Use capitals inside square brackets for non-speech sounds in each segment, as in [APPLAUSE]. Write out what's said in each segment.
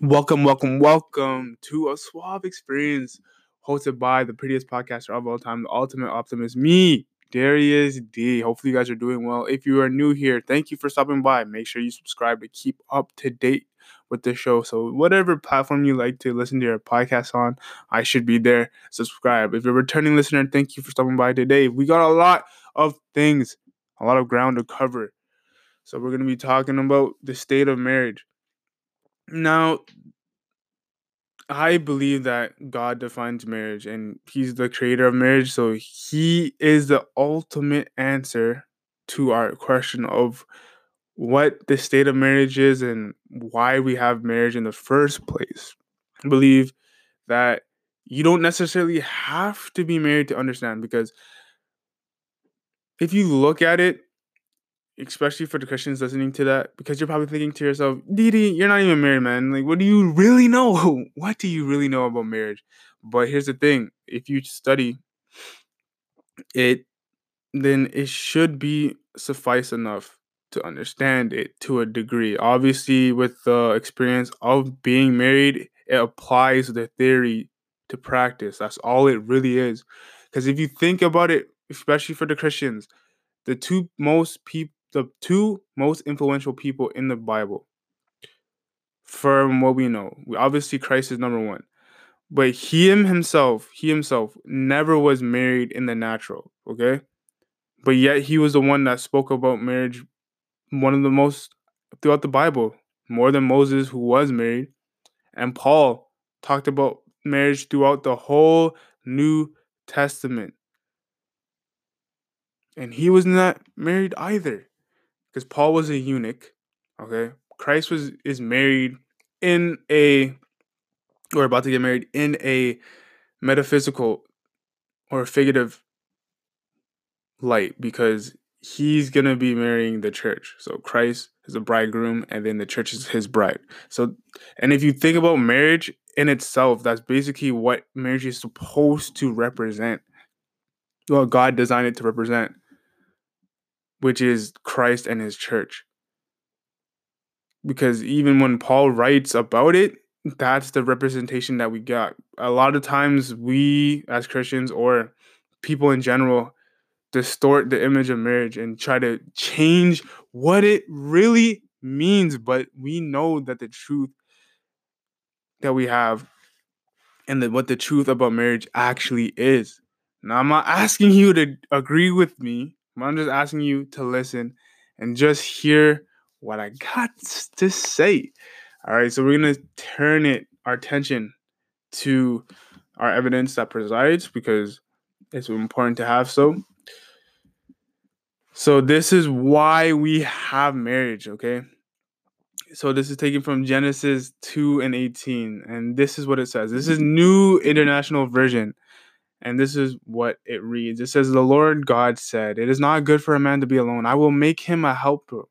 Welcome, welcome, welcome to a suave experience hosted by the prettiest podcaster of all time, the ultimate optimist, me, Darius D. Hopefully, you guys are doing well. If you are new here, thank you for stopping by. Make sure you subscribe to keep up to date with the show. So, whatever platform you like to listen to your podcast on, I should be there. Subscribe. If you're a returning listener, thank you for stopping by today. We got a lot of things, a lot of ground to cover. So, we're going to be talking about the state of marriage. Now, I believe that God defines marriage and He's the creator of marriage. So He is the ultimate answer to our question of what the state of marriage is and why we have marriage in the first place. I believe that you don't necessarily have to be married to understand because if you look at it, especially for the Christians listening to that, because you're probably thinking to yourself, Didi, you're not even married, man. Like, what do you really know? [LAUGHS] What do you really know about marriage? But here's the thing if you study it, then it should be suffice enough to understand it to a degree. Obviously, with the experience of being married, it applies the theory to practice. That's all it really is. Because if you think about it, especially for the Christians, the two most people the two most influential people in the Bible. From what we know, We, obviously Christ is number one, but he himself, he himself never was married in the natural. Okay, but yet he was the one that spoke about marriage, one of the most throughout the Bible, more than Moses, who was married, and Paul talked about marriage throughout the whole New Testament. And he was not married either because Paul was a eunuch. Okay, Christ was is married in a or about to get married in a metaphysical or figurative light because he's gonna be marrying the church. So Christ is a bridegroom, and then the church is his bride. So, and if you think about marriage in itself, that's basically what marriage is supposed to represent. Well, God designed it to represent which is Christ and his church. Because even when Paul writes about it, that's the representation that we got. A lot of times, we as Christians or people in general distort the image of marriage and try to change what it really means. But we know that the truth that we have and what the truth about marriage actually is. Now, I'm not asking you to agree with me I'm just asking you to listen and just hear what I got to say. All right, so we're gonna turn it our attention to our evidence that presides because it's important to have so. So this is why we have marriage, okay? So this is taken from Genesis 2 and 18 and this is what it says. This is New International Version. And this is what it reads It says, The Lord God said, It is not good for a man to be alone. I will make him a helper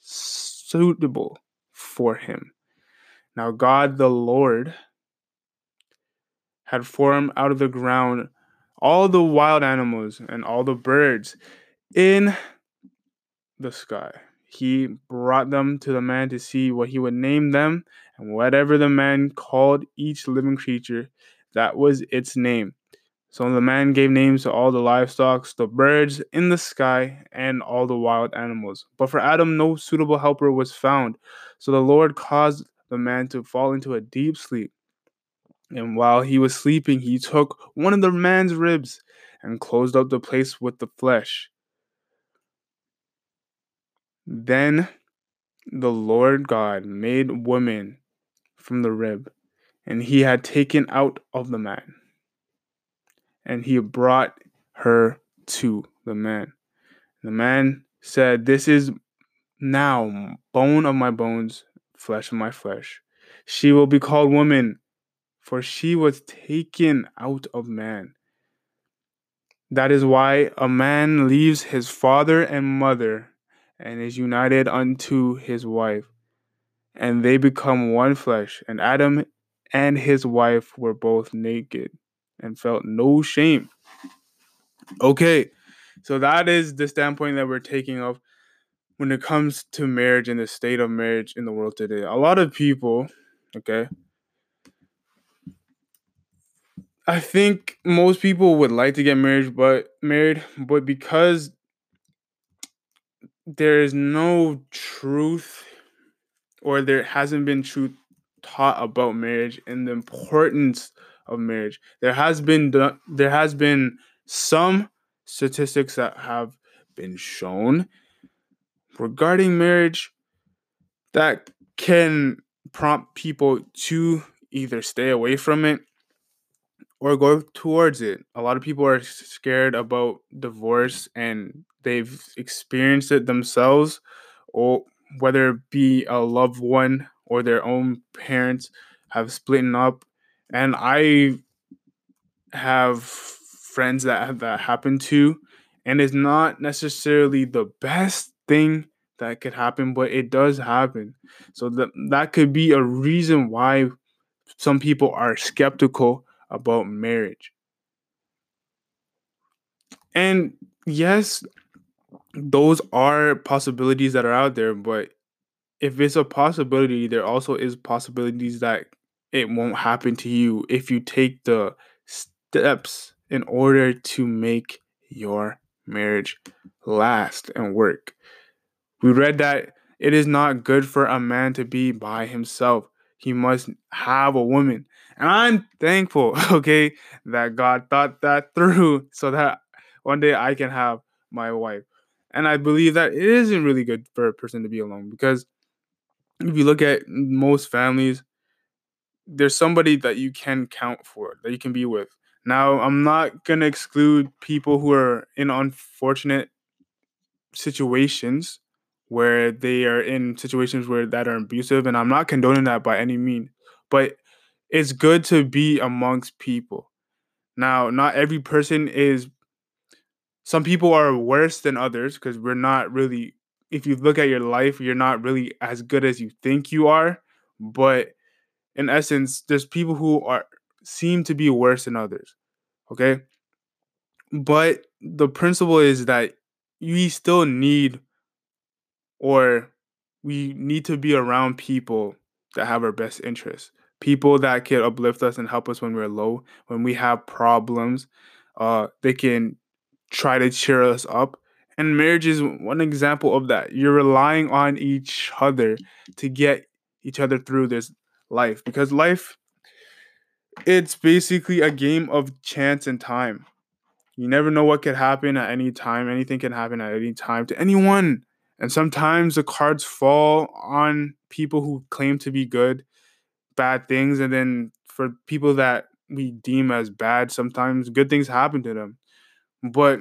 suitable for him. Now, God the Lord had formed out of the ground all the wild animals and all the birds in the sky. He brought them to the man to see what he would name them, and whatever the man called each living creature, that was its name. So the man gave names to all the livestock, the birds in the sky, and all the wild animals. But for Adam, no suitable helper was found. So the Lord caused the man to fall into a deep sleep. And while he was sleeping, he took one of the man's ribs and closed up the place with the flesh. Then the Lord God made woman from the rib, and he had taken out of the man and he brought her to the man. The man said, This is now bone of my bones, flesh of my flesh. She will be called woman, for she was taken out of man. That is why a man leaves his father and mother and is united unto his wife, and they become one flesh. And Adam and his wife were both naked and felt no shame. Okay, so that is the standpoint that we're taking of when it comes to marriage and the state of marriage in the world today. A lot of people, Okay. I think most people would like to get married, but married, but because there is no truth or there hasn't been truth taught about marriage and the importance of marriage. There has been there has been some statistics that have been shown regarding marriage that can prompt people to either stay away from it or go towards it. A lot of people are scared about divorce and they've experienced it themselves, or whether it be a loved one or their own parents have split up. And I have friends that have that happened to, and it's not necessarily the best thing that could happen, but it does happen. So that that could be a reason why some people are skeptical about marriage. And yes, those are possibilities that are out there, but if it's a possibility, there also is possibilities that it won't happen to you if you take the steps in order to make your marriage last and work. We read that it is not good for a man to be by himself. He must have a woman. And I'm thankful, [LAUGHS] okay, that God thought that through [LAUGHS] so that one day I can have my wife. And I believe that it isn't really good for a person to be alone because if you look at most families, there's somebody that you can count for, that you can be with. Now, I'm not going to exclude people who are in unfortunate situations where they are in situations where that are abusive and I'm not condoning that by any mean. But it's good to be amongst people. Now, not every person is some people are worse than others because we're not really if you look at your life, you're not really as good as you think you are, but in essence, there's people who are seem to be worse than others. Okay? But the principle is that we still need or we need to be around people that have our best interests people that can uplift us and help us when we're low, when we have problems. Uh, they can try to cheer us up. And marriage is one example of that. You're relying on each other to get each other through this life because life it's basically a game of chance and time. You never know what could happen at any time. Anything can happen at any time to anyone. And sometimes the cards fall on people who claim to be good bad things and then for people that we deem as bad sometimes good things happen to them but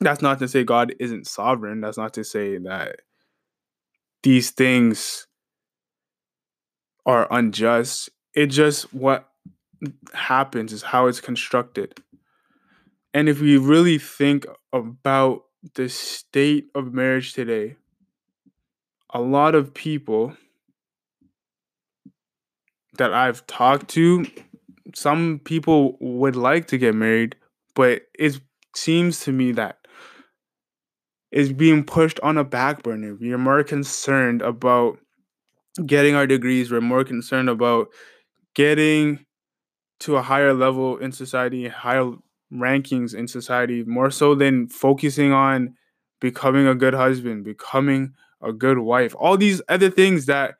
that's not to say god isn't sovereign that's not to say that these things are unjust it just what happens is how it's constructed and if we really think about the state of marriage today a lot of people that I've talked to, some people would like to get married, but it seems to me that is being pushed on a back burner. We are more concerned about getting our degrees. We're more concerned about getting to a higher level in society, higher rankings in society, more so than focusing on becoming a good husband, becoming a good wife, all these other things that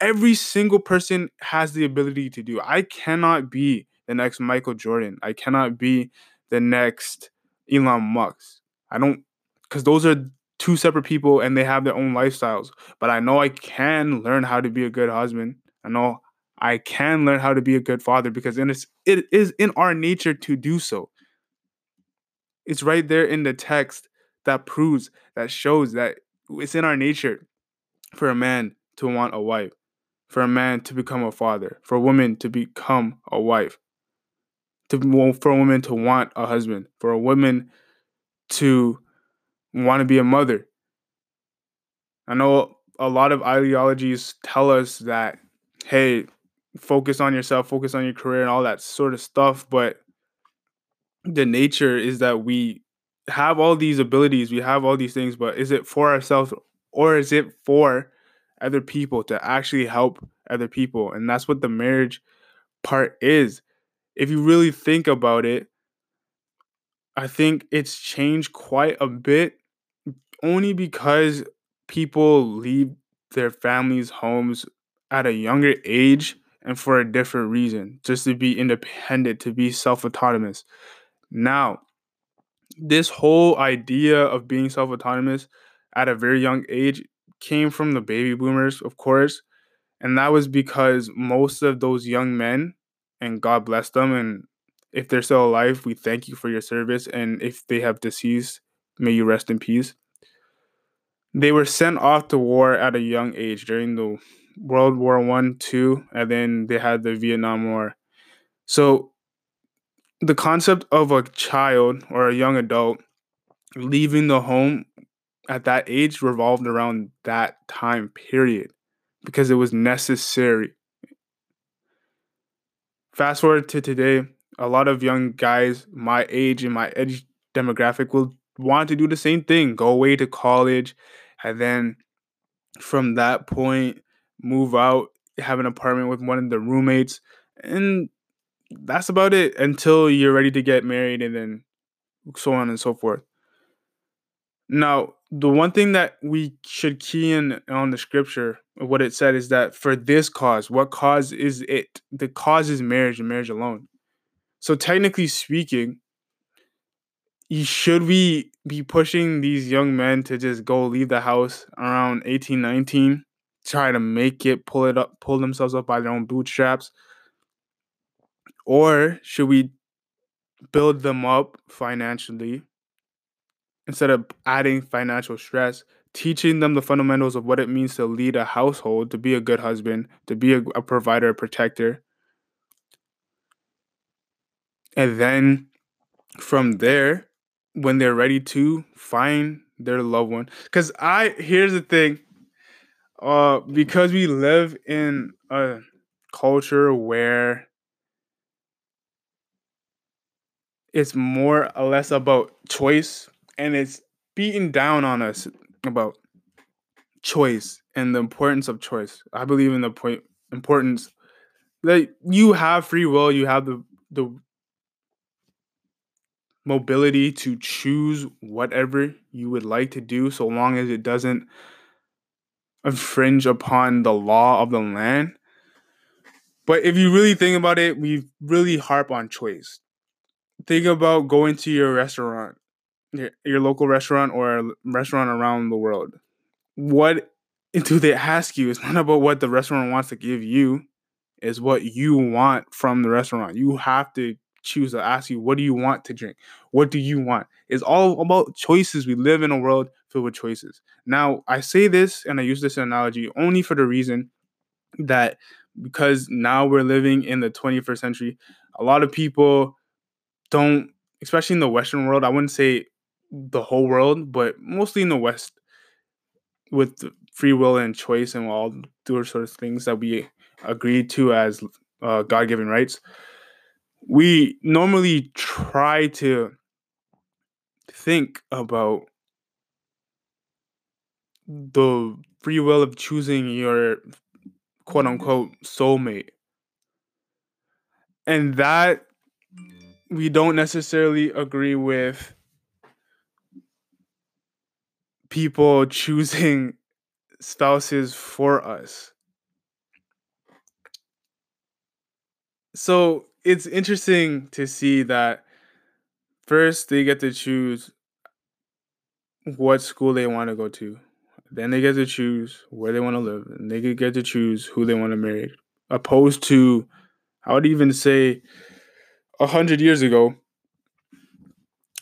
every single person has the ability to do. I cannot be the next Michael Jordan. I cannot be the next Elon Musk. I don't because those are two separate people and they have their own lifestyles. But I know I can learn how to be a good husband. I know I can learn how to be a good father because it's, it is in our nature to do so. It's right there in the text that proves, that shows that it's in our nature for a man to want a wife for a man to become a father, for a woman to become a wife, to for a woman to want a husband, for a woman to want to be a mother. I know a lot of ideologies tell us that, hey, focus on yourself, focus on your career, and all that sort of stuff. But the nature is that we have all these abilities, we have all these things, but is it for ourselves or is it for other people to actually help other people. And that's what the marriage part is. If you really think about it, I think it's changed quite a bit only because people leave their families' homes at a younger age and for a different reason, just to be independent, to be self autonomous. Now, this whole idea of being self autonomous at a very young age came from the baby boomers, of course. And that was because most of those young men, and God bless them, and if they're still alive, we thank you for your service. And if they have deceased, may you rest in peace. They were sent off to war at a young age during the World War One, two, and then they had the Vietnam War. So the concept of a child or a young adult leaving the home at that age revolved around that time period because it was necessary. Fast forward to today, a lot of young guys my age and my age demographic will want to do the same thing go away to college and then from that point move out have an apartment with one of the roommates and that's about it until you're ready to get married and then so on and so forth. Now the one thing that we should key in on the scripture what it said is that for this cause what cause is it? The cause is marriage and marriage alone. So technically speaking, should we be pushing these young men to just go leave the house around 18, 19, try to make it, pull it up, pull themselves up by their own bootstraps? Or should we build them up financially instead of adding financial stress, teaching them the fundamentals of what it means to lead a household, to be a good husband, to be a, a provider, a protector, and then from there, when they're ready to find their loved one. Because I, here's the thing, uh, because we live in a culture where it's more or less about choice and it's beaten down on us about choice and the importance of choice. I believe in the point importance that you have free will, you have the the mobility to choose whatever you would like to do so long as it doesn't infringe upon the law of the land. But if you really think about it, we really harp on choice. Think about going to your restaurant, your, local restaurant or restaurant around the world. What [LAUGHS] do they ask you? It's not about what the restaurant wants to give you, is what you want from the restaurant. You have to choose to ask you, what do you want to drink? What do you want? It's all about choices. We live in a world filled with choices. Now, I say this and I use this analogy only for the reason that because now we're living in the 21st century, a lot of people don't, especially in the Western world, I wouldn't say the whole world, but mostly in the West, with free will and choice and all those sort of things that we agreed to as uh, God given rights we normally try to think about the free will of choosing your quote unquote soulmate. And that we don't necessarily agree with people choosing spouses for us. So it's interesting to see that first they get to choose what school they want to go to. Then they get to choose where they want to live, and they get to choose who they want to marry. Opposed to, I would even say, a hundred years ago,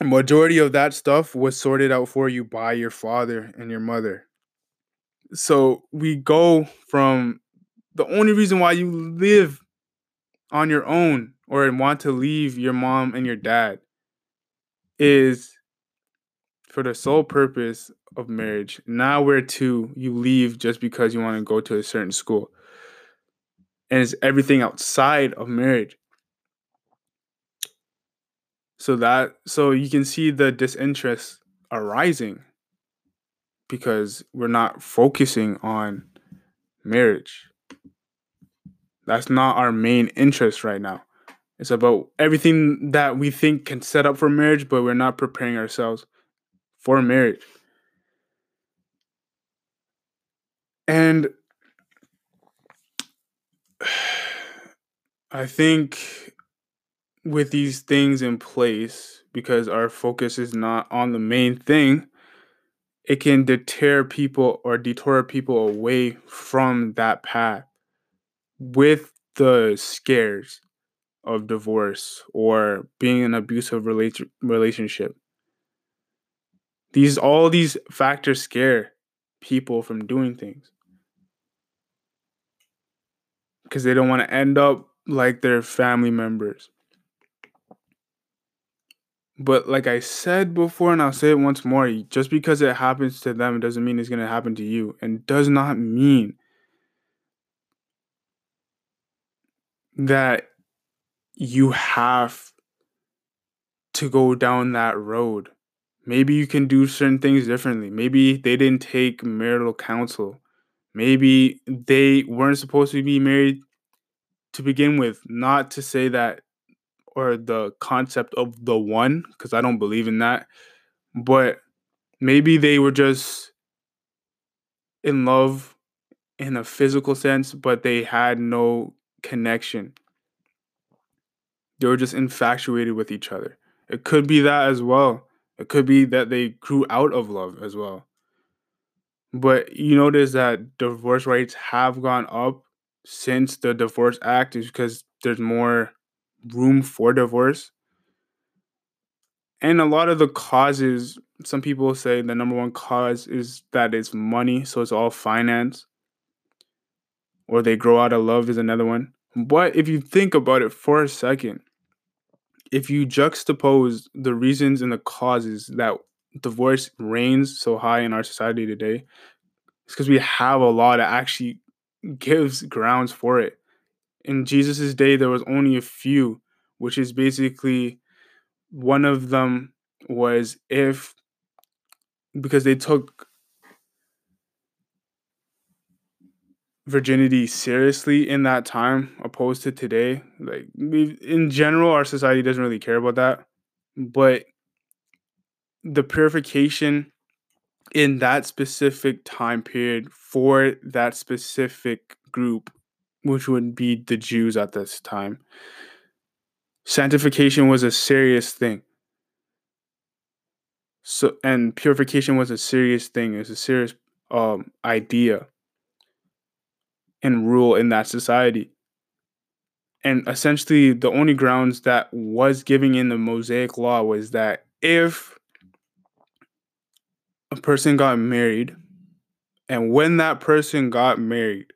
majority of that stuff was sorted out for you by your father and your mother. So we go from the only reason why you live on your own or want to leave your mom and your dad is for the sole purpose of marriage. Now where to you leave just because you want to go to a certain school. And it's everything outside of marriage. So that so you can see the disinterest arising because we're not focusing on marriage. That's not our main interest right now. It's about everything that we think can set up for marriage, but we're not preparing ourselves for marriage. And [SIGHS] I think with these things in place, because our focus is not on the main thing, it can deter people or detour people away from that path with the scares of divorce or being in an abusive relation relationship. These all these factors scare people from doing things because they don't want to end up like their family members. But like I said before, and I'll say it once more, just because it happens to them doesn't mean it's going to happen to you, and does not mean that you have to go down that road. Maybe you can do certain things differently. Maybe they didn't take marital counsel. Maybe they weren't supposed to be married to begin with. Not to say that or the concept of the one because I don't believe in that. But maybe they were just in love in a physical sense, but they had no connection. They were just infatuated with each other. It could be that as well. It could be that they grew out of love as well. But you notice that divorce rates have gone up since the Divorce Act is because there's more room for divorce. And a lot of the causes, some people say the number one cause is that it's money, so it's all finance. Or they grow out of love is another one. But if you think about it for a second, if you juxtapose the reasons and the causes that divorce reigns so high in our society today, it's because we have a law that actually gives grounds for it. In Jesus's day, there was only a few, which is basically one of them was if because they took virginity seriously in that time opposed to today like in general our society doesn't really care about that but the purification in that specific time period for that specific group which would be the Jews at this time. Sanctification was a serious thing. So and purification was a serious thing. It was a serious um, idea and rule in that society. And essentially, the only grounds that was giving in the Mosaic law was that if a person got married, and when that person got married,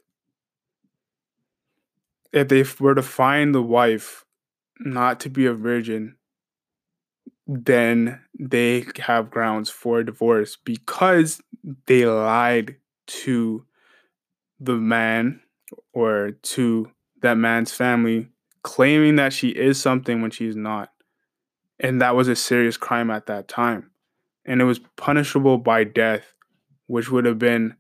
if they were to find the wife not to be a virgin, then they have grounds for divorce because they lied to the man or to that man's family, claiming that she is something when she's not. And that was a serious crime at that time. And it was punishable by death, which would have been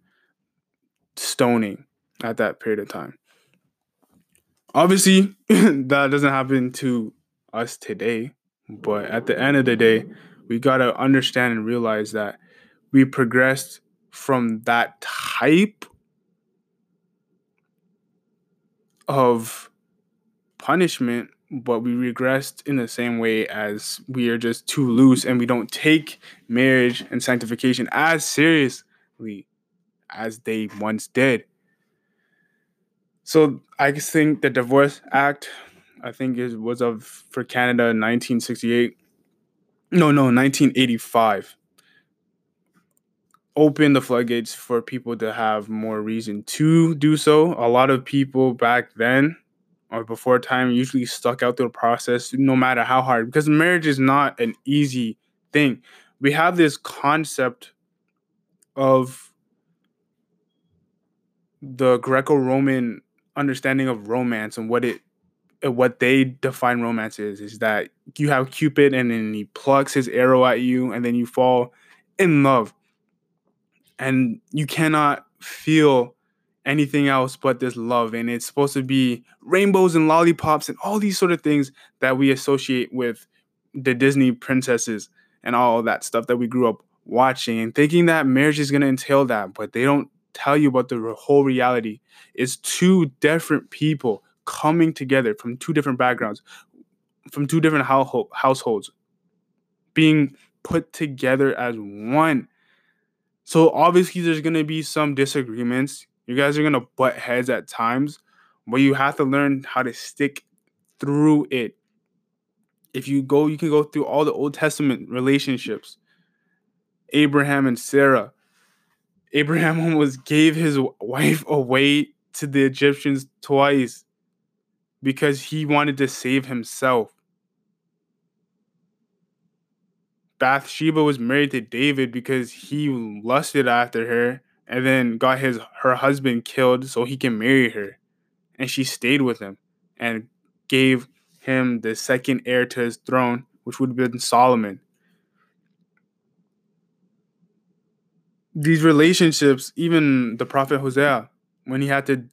stoning at that period of time. Obviously, [LAUGHS] that doesn't happen to us today, but at the end of the day, we got to understand and realize that we progressed from that type of punishment, but we regressed in the same way as we are just too loose and we don't take marriage and sanctification as seriously as they once did. So I think the Divorce Act, I think it was of for Canada in 1968. No, no, 1985. Opened the floodgates for people to have more reason to do so. A lot of people back then or before time usually stuck out through the process no matter how hard because marriage is not an easy thing. We have this concept of the Greco-Roman understanding of romance and what it what they define romance is is that you have Cupid and then he plucks his arrow at you and then you fall in love. And you cannot feel anything else but this love. And it's supposed to be rainbows and lollipops and all these sort of things that we associate with the Disney princesses and all that stuff that we grew up watching and thinking that marriage is going to entail that but they don't tell you about the whole reality. It's two different people coming together from two different backgrounds from two different households being put together as one so obviously there's going to be some disagreements. You guys are going to butt heads at times but you have to learn how to stick through it. If you go you can go through all the old testament relationships. Abraham and sarah. Abraham [LAUGHS] almost gave his wife away to the Egyptians twice because he wanted to save himself. Bathsheba was married to David because he lusted after her and then got his her husband killed so he can marry her. And she stayed with him and gave him the second heir to his throne, which would have been Solomon. these relationships, even the prophet Hosea, when he had to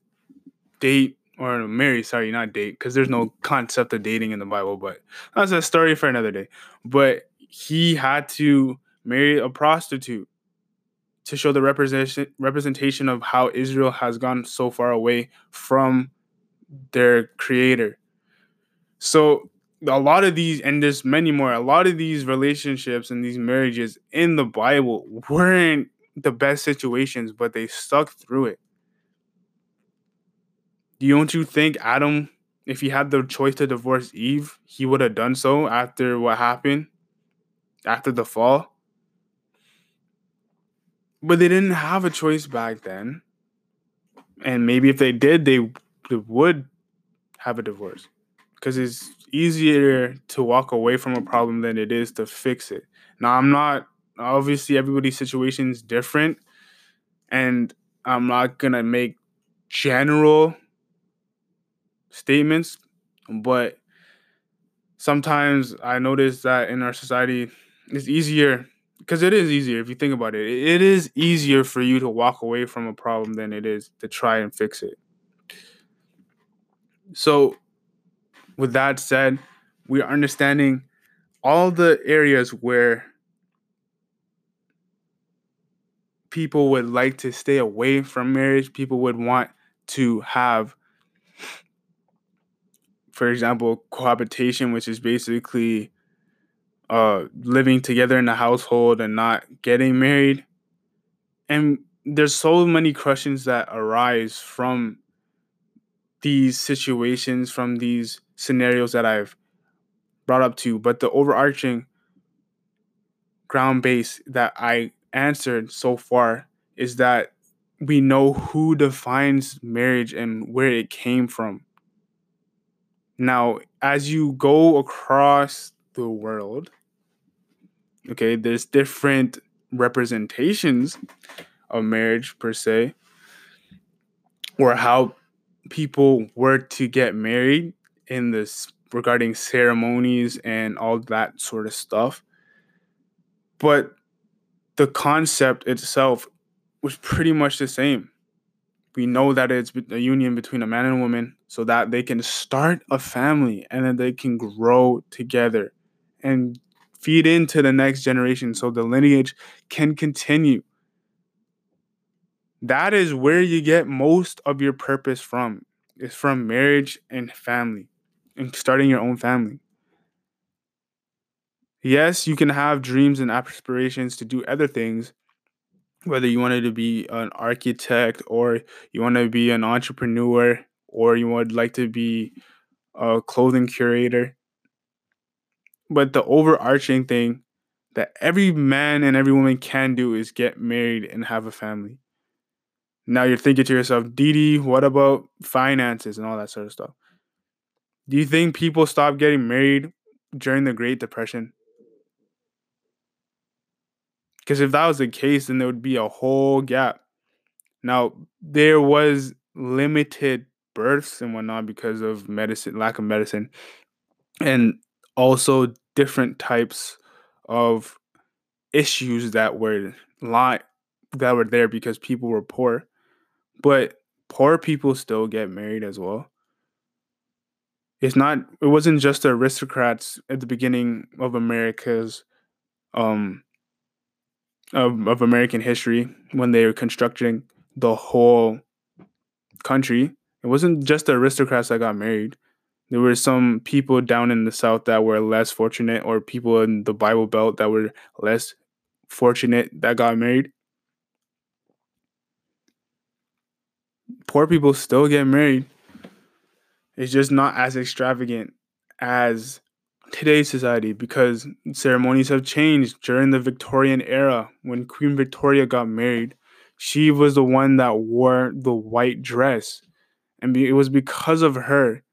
date or marry, sorry, not date, because there's no concept of dating in the Bible, but that's a story for another day. But he had to marry a prostitute to show the representation representation of how Israel has gone so far away from their creator. So a lot of these and there's many more a lot of these relationships and these marriages in the bible weren't the best situations, but they stuck through it. Don't you think Adam, if he had the choice to divorce Eve, he would have done so after what happened, after the fall? But they didn't have a choice back then. And maybe if they did, they, they would have a divorce because it's easier to walk away from a problem than it is to fix it. Now, I'm not obviously everybody's situation is different and i'm not gonna make general statements but sometimes i notice that in our society it's easier because it is easier if you think about it it is easier for you to walk away from a problem than it is to try and fix it so with that said we're understanding all the areas where people would like to stay away from marriage. People would want to have, for example, cohabitation, which is basically uh, living together in a household and not getting married. And there's so many questions that arise from these situations, from these scenarios that I've brought up to. But the overarching ground base that I answered so far is that we know who defines marriage and where it came from. Now, as you go across the world, okay, there's different representations of marriage per se, or how people were to get married in this regarding ceremonies and all that sort of stuff. But the concept itself was pretty much the same. We know that it's a union between a man and a woman so that they can start a family and then they can grow together and feed into the next generation so the lineage can continue. That is where you get most of your purpose from. It's from marriage and family and starting your own family yes, you can have dreams and aspirations to do other things, whether you wanted to be an architect or you want to be an entrepreneur or you would like to be a clothing curator. But the overarching thing that every man and every woman can do is get married and have a family. Now you're thinking to yourself, Didi, what about finances and all that sort of stuff? Do you think people stopped getting married during the Great Depression? Because if that was the case, then there would be a whole gap. Now, there was limited births and whatnot because of medicine, lack of medicine, and also different types of issues that were li- that were there because people were poor. But poor people still get married as well. It's not it wasn't just the aristocrats at the beginning of America's um of, of American history when they were constructing the whole country. It wasn't just the aristocrats that got married. There were some people down in the south that were less fortunate or people in the Bible Belt that were less fortunate that got married. Poor people still get married. It's just not as extravagant as today's society because ceremonies have changed during the Victorian era when Queen Victoria got married. She was the one that wore the white dress. And it was because of her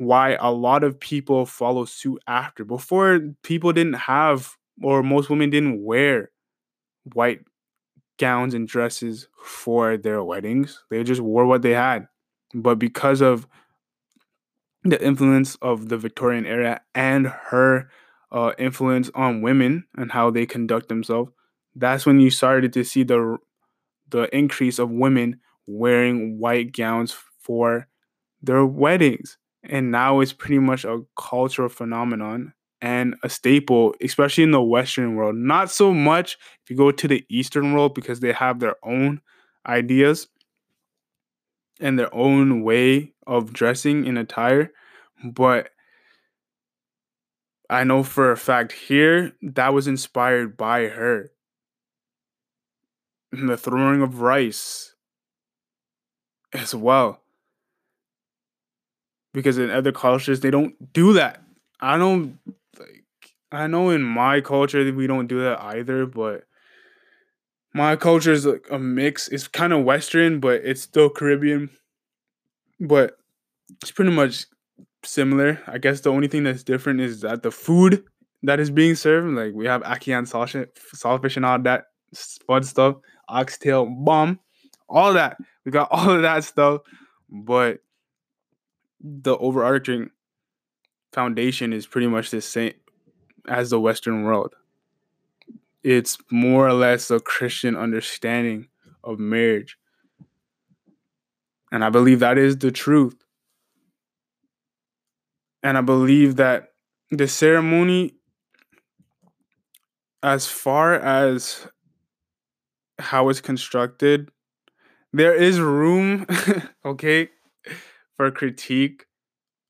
why a lot of people follow suit after. Before, people didn't have, or most women didn't wear white gowns and dresses for their weddings. They just wore what they had. But because of the influence of the Victorian era and her uh, influence on women and how they conduct themselves, that's when you started to see the the increase of women wearing white gowns for their weddings. And now it's pretty much a cultural phenomenon and a staple, especially in the Western world. Not so much if you go to the Eastern world because they have their own ideas and their own way of dressing in attire. But I know for a fact here that was inspired by her. And the throwing of rice as well. Because in other cultures they don't do that. I don't like I know in my culture we don't do that either, but my culture is like a mix. It's kind of Western, but it's still Caribbean. But it's pretty much similar. I guess the only thing that's different is that the food that is being served, like we have ackee and saltfish and all that fun stuff, oxtail, bomb, all that. We got [LAUGHS] all of that stuff, but the overarching foundation is pretty much the same as the Western world it's more or less a Christian understanding of marriage. And I believe that is the truth. And I believe that the ceremony, as far as how it's constructed, there is room, [LAUGHS] okay, for critique.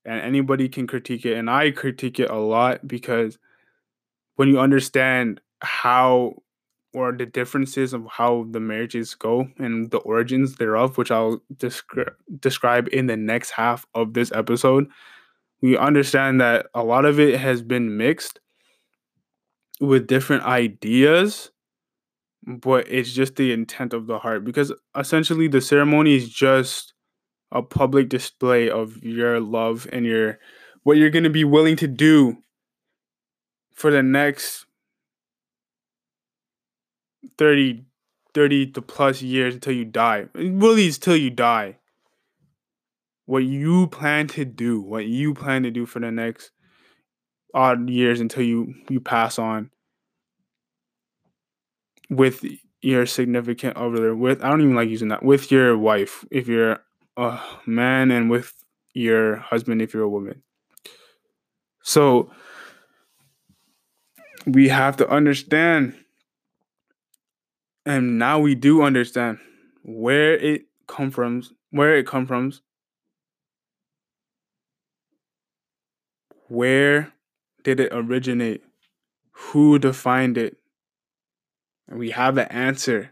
And anybody can critique it. And I critique it a lot because when you understand how or the differences of how the marriages go and the origins thereof, which I'll descri- describe in the next half of this episode, we understand that a lot of it has been mixed with different ideas, but it's just the intent of the heart because essentially the ceremony is just a public display of your love and your what you're going to be willing to do for the next 30, 30 to plus years until you die. Really, it's till you die. What you plan to do, what you plan to do for the next odd years until you you pass on with your significant other with I don't even like using that with your wife if you're a man and with your husband if you're a woman. So we have to understand and now we do understand where it come from where it come from where did it originate who defined it and we have the answer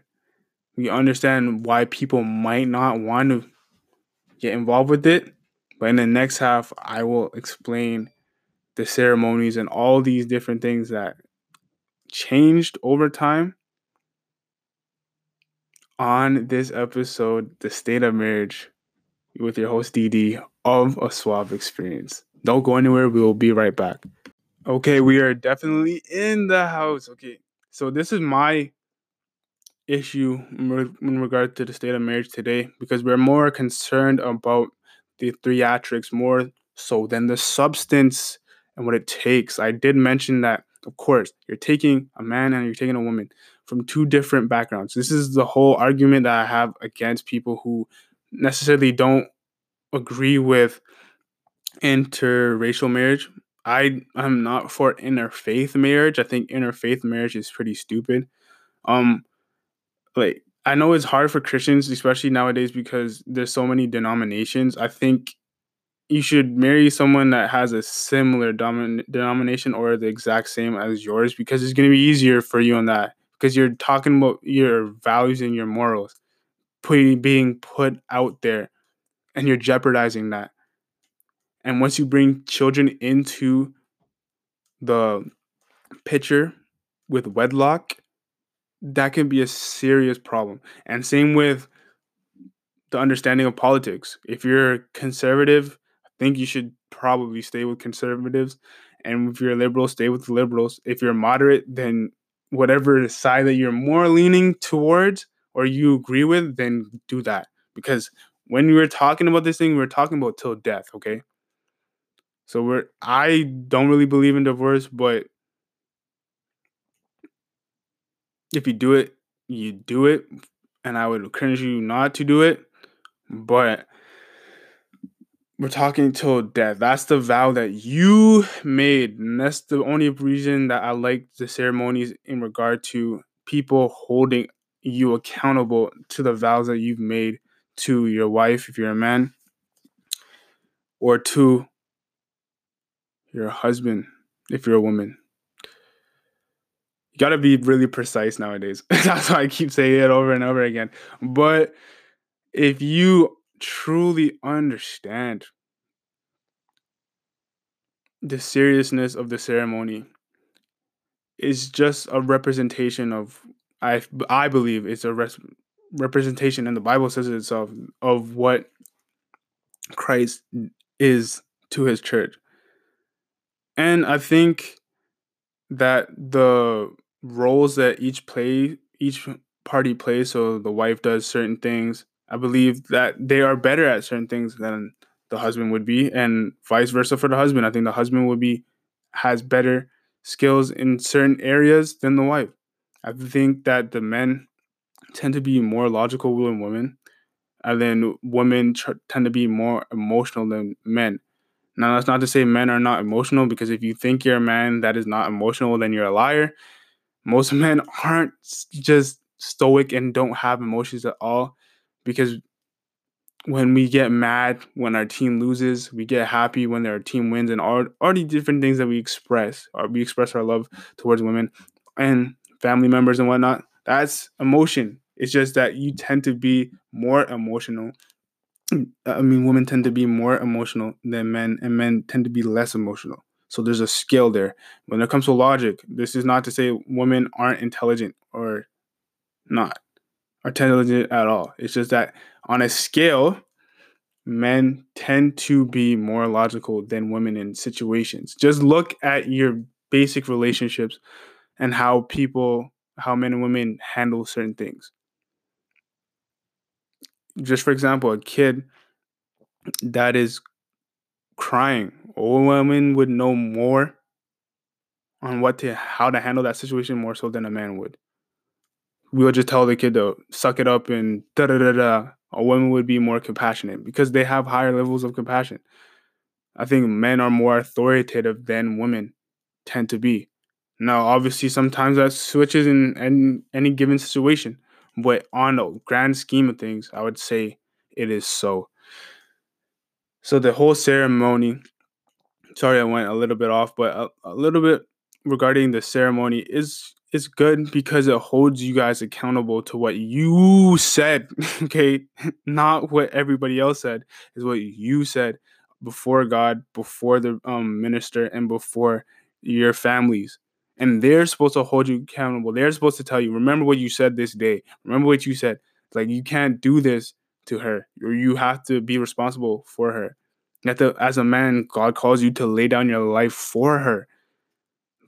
we understand why people might not want to get involved with it but in the next half i will explain the ceremonies and all these different things that changed over time on this episode, The State of Marriage, with your host DD of A Suave Experience. Don't go anywhere, we will be right back. Okay, we are definitely in the house. Okay, so this is my issue in regard to the state of marriage today because we're more concerned about the theatrics more so than the substance and what it takes. I did mention that, of course, you're taking a man and you're taking a woman from two different backgrounds. This is the whole argument that I have against people who necessarily don't agree with interracial marriage. I I'm not for interfaith marriage. I think interfaith marriage is pretty stupid. Um like I know it's hard for Christians, especially nowadays because there's so many denominations. I think you should marry someone that has a similar domin- denomination or the exact same as yours because it's going to be easier for you on that because you're talking about your values and your morals putting being put out there and you're jeopardizing that and once you bring children into the picture with wedlock that can be a serious problem and same with the understanding of politics if you're conservative I think you should probably stay with conservatives. And if you're liberal, stay with the liberals. If you're moderate, then whatever side that you're more leaning towards or you agree with, then do that. Because when we were talking about this thing, we are talking about till death, okay? So we're I don't really believe in divorce, but if you do it, you do it. And I would encourage you not to do it. But we're talking till death. That's the vow that you made. And that's the only reason that I like the ceremonies in regard to people holding you accountable to the vows that you've made to your wife if you're a man or to your husband if you're a woman. You got to be really precise nowadays. [LAUGHS] That's why I keep saying it over and over again. But if you truly understand the seriousness of the ceremony it's just a representation of I I believe it's a res- representation and the Bible says it itself of what Christ is to his church. And I think that the roles that each play each party plays so the wife does certain things I believe that they are better at certain things than the husband would be, and vice versa for the husband. I think the husband would be has better skills in certain areas than the wife. I think that the men tend to be more logical than women, and then women tr- tend to be more emotional than men. Now, that's not to say men are not emotional, because if you think you're a man that is not emotional, then you're a liar. Most men aren't just stoic and don't have emotions at all because when we get mad when our team loses, we get happy when our team wins, and all, all the different things that we express, or we express our love towards women and family members and whatnot. That's emotion. It's just that you tend to be more emotional. I mean, women tend to be more emotional than men, and men tend to be less emotional. So there's a scale there. When it comes to logic, this is not to say women aren't intelligent or not intelligent at all. It's just that on a scale, men tend to be more logical than women in situations. Just look at your basic relationships and how people, how men and women handle certain things. Just for example, a kid that is crying, a woman would know more on what to how to handle that situation more so than a man would we would just tell the kid to suck it up and da da da da. A woman would be more compassionate because they have higher levels of compassion. I think men are more authoritative than women tend to be. Now, obviously, sometimes that switches in, in any given situation, but on a grand scheme of things, I would say it is so. So the whole ceremony. Sorry, I went a little bit off, but a, a little bit regarding the ceremony is is good because it holds you guys accountable to what you said [LAUGHS] okay? Not what everybody else said is what you said before god before the um, minister and before your families. And they're supposed to hold you accountable. They're supposed to tell you remember what you said this day. Remember what you said. Like you can't do this to her you have to be responsible for her to, as a man god calls you to lay down your life for her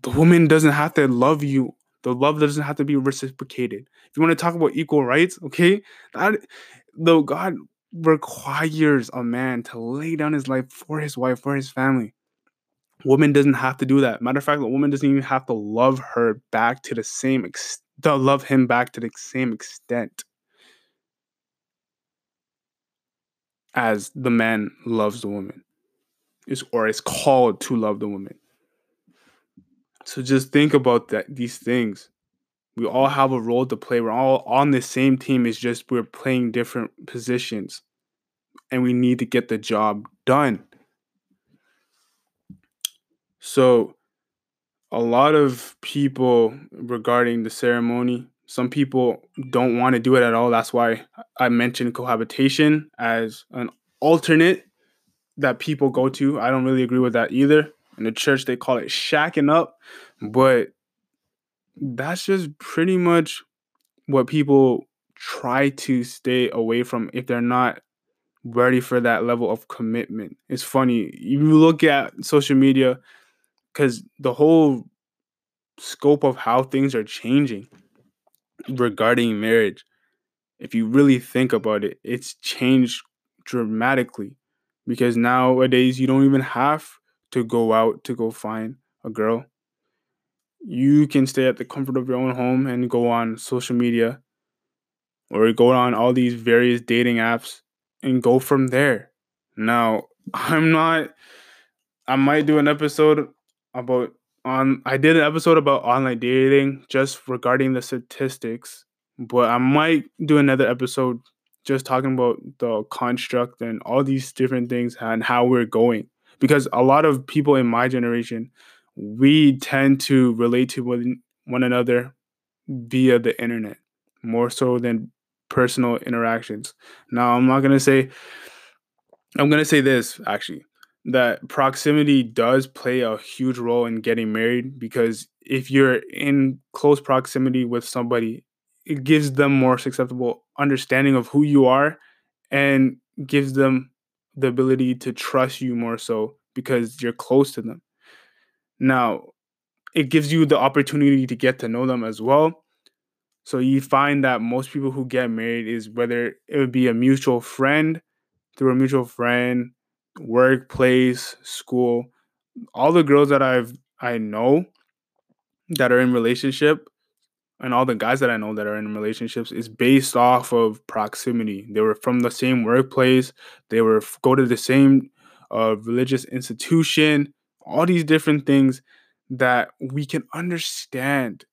the woman doesn't have to love you the love doesn't have to be reciprocated. If you want to talk about equal rights, okay, that though God requires a man to lay down his life for his wife, for his family. Woman doesn't have to do that. Matter of fact, the woman doesn't even have to love her back to the same extent, to love him back to the same extent. As the man loves the woman is or is called to love the woman. So just think about that these things. We all have a role to play. We're all on the same team. It's just we're playing different positions and we need to get the job done. So a lot of people regarding the ceremony some people don't want to do it at all. That's why i mentioned cohabitation as an alternate that people go to. I don't really agree with that either. In the church they call it shacking up but that's just pretty much what people try to stay away from if they're not ready for that level of commitment. It's funny you look at social media because the whole scope of how things are changing regarding marriage, if you really think about it, it's changed dramatically because nowadays you don't even have to go out to go find a girl. You can stay at the comfort of your own home and go on social media or go on all these various dating apps and go from there. Now, [LAUGHS] I'm not I might do an episode about on I did an episode about online dating just regarding the statistics, but I might do another episode just talking about the construct and all these different things and how we're going because a lot of people in my generation we tend to relate to one, one another via the internet more so than personal interactions. Now, I'm not going to say I'm going to say this actually that proximity does play a huge role in getting married because if you're in close proximity with somebody, it gives them more susceptible understanding of who you are and gives them the ability to trust you more so because you're close to them. Now, it gives you the opportunity to get to know them as well. So you find that most people who get married is whether it would be a mutual friend through a mutual friend workplace, school, all the girls that I've I know that are in relationship and all the guys that I know that are in relationships is based off of proximity. They were from the same workplace, they were go to the same uh, religious institution, all these different things that we can understand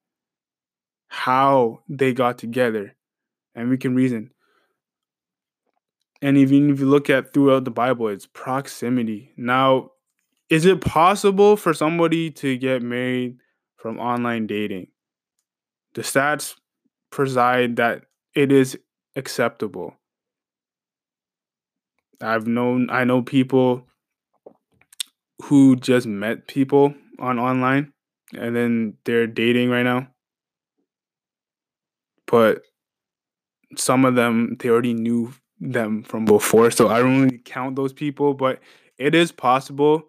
how they got together and we can reason. And even if you look at throughout the Bible, it's proximity. Now, is it possible for somebody to get married from online dating? The stats preside that it is acceptable. I've known I know people who just met people on online and then they're dating right now. But some of them they already knew them from before, so I don't really count those people, but it is possible.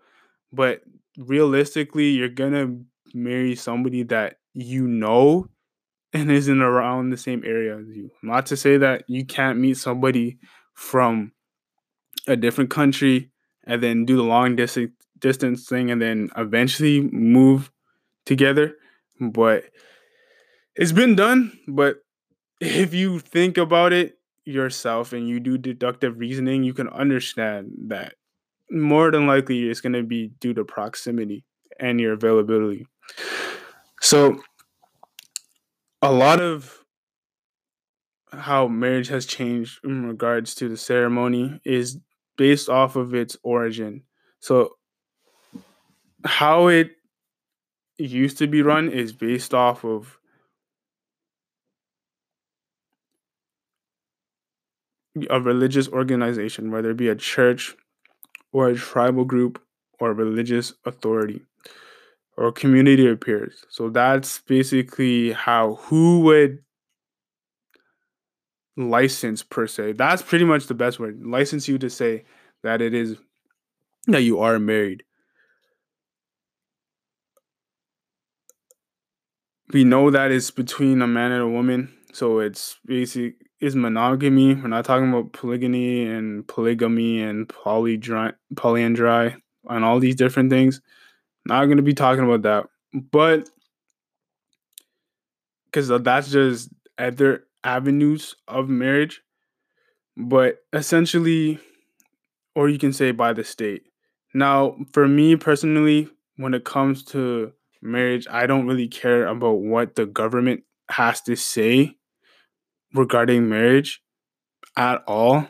But realistically, you're gonna marry somebody that you know and isn't around the same area as you. Not to say that you can't meet somebody from a different country and then do the long distance distance thing and then eventually move together, but it's been done, but [LAUGHS] if you think about it, yourself and you do deductive reasoning, you can understand that more than likely it's going to be due to proximity and your availability. So, a lot of how marriage has changed in regards to the ceremony is based off of its origin. So, how it used to be run is based off of a religious organization, whether it be a church or a tribal group or religious authority or community of peers. So that's basically how who would license per se. That's pretty much the best word. License you to say that it is that you are married. We know that it's between a man and a woman. So it's basic is monogamy. We're not talking about polygamy and polygamy and polyandry and all these different things. Not going to be talking about that, but because that's just other avenues of marriage. But essentially, or you can say by the state. Now, for me personally, when it comes to marriage, I don't really care about what the government has to say regarding marriage at all.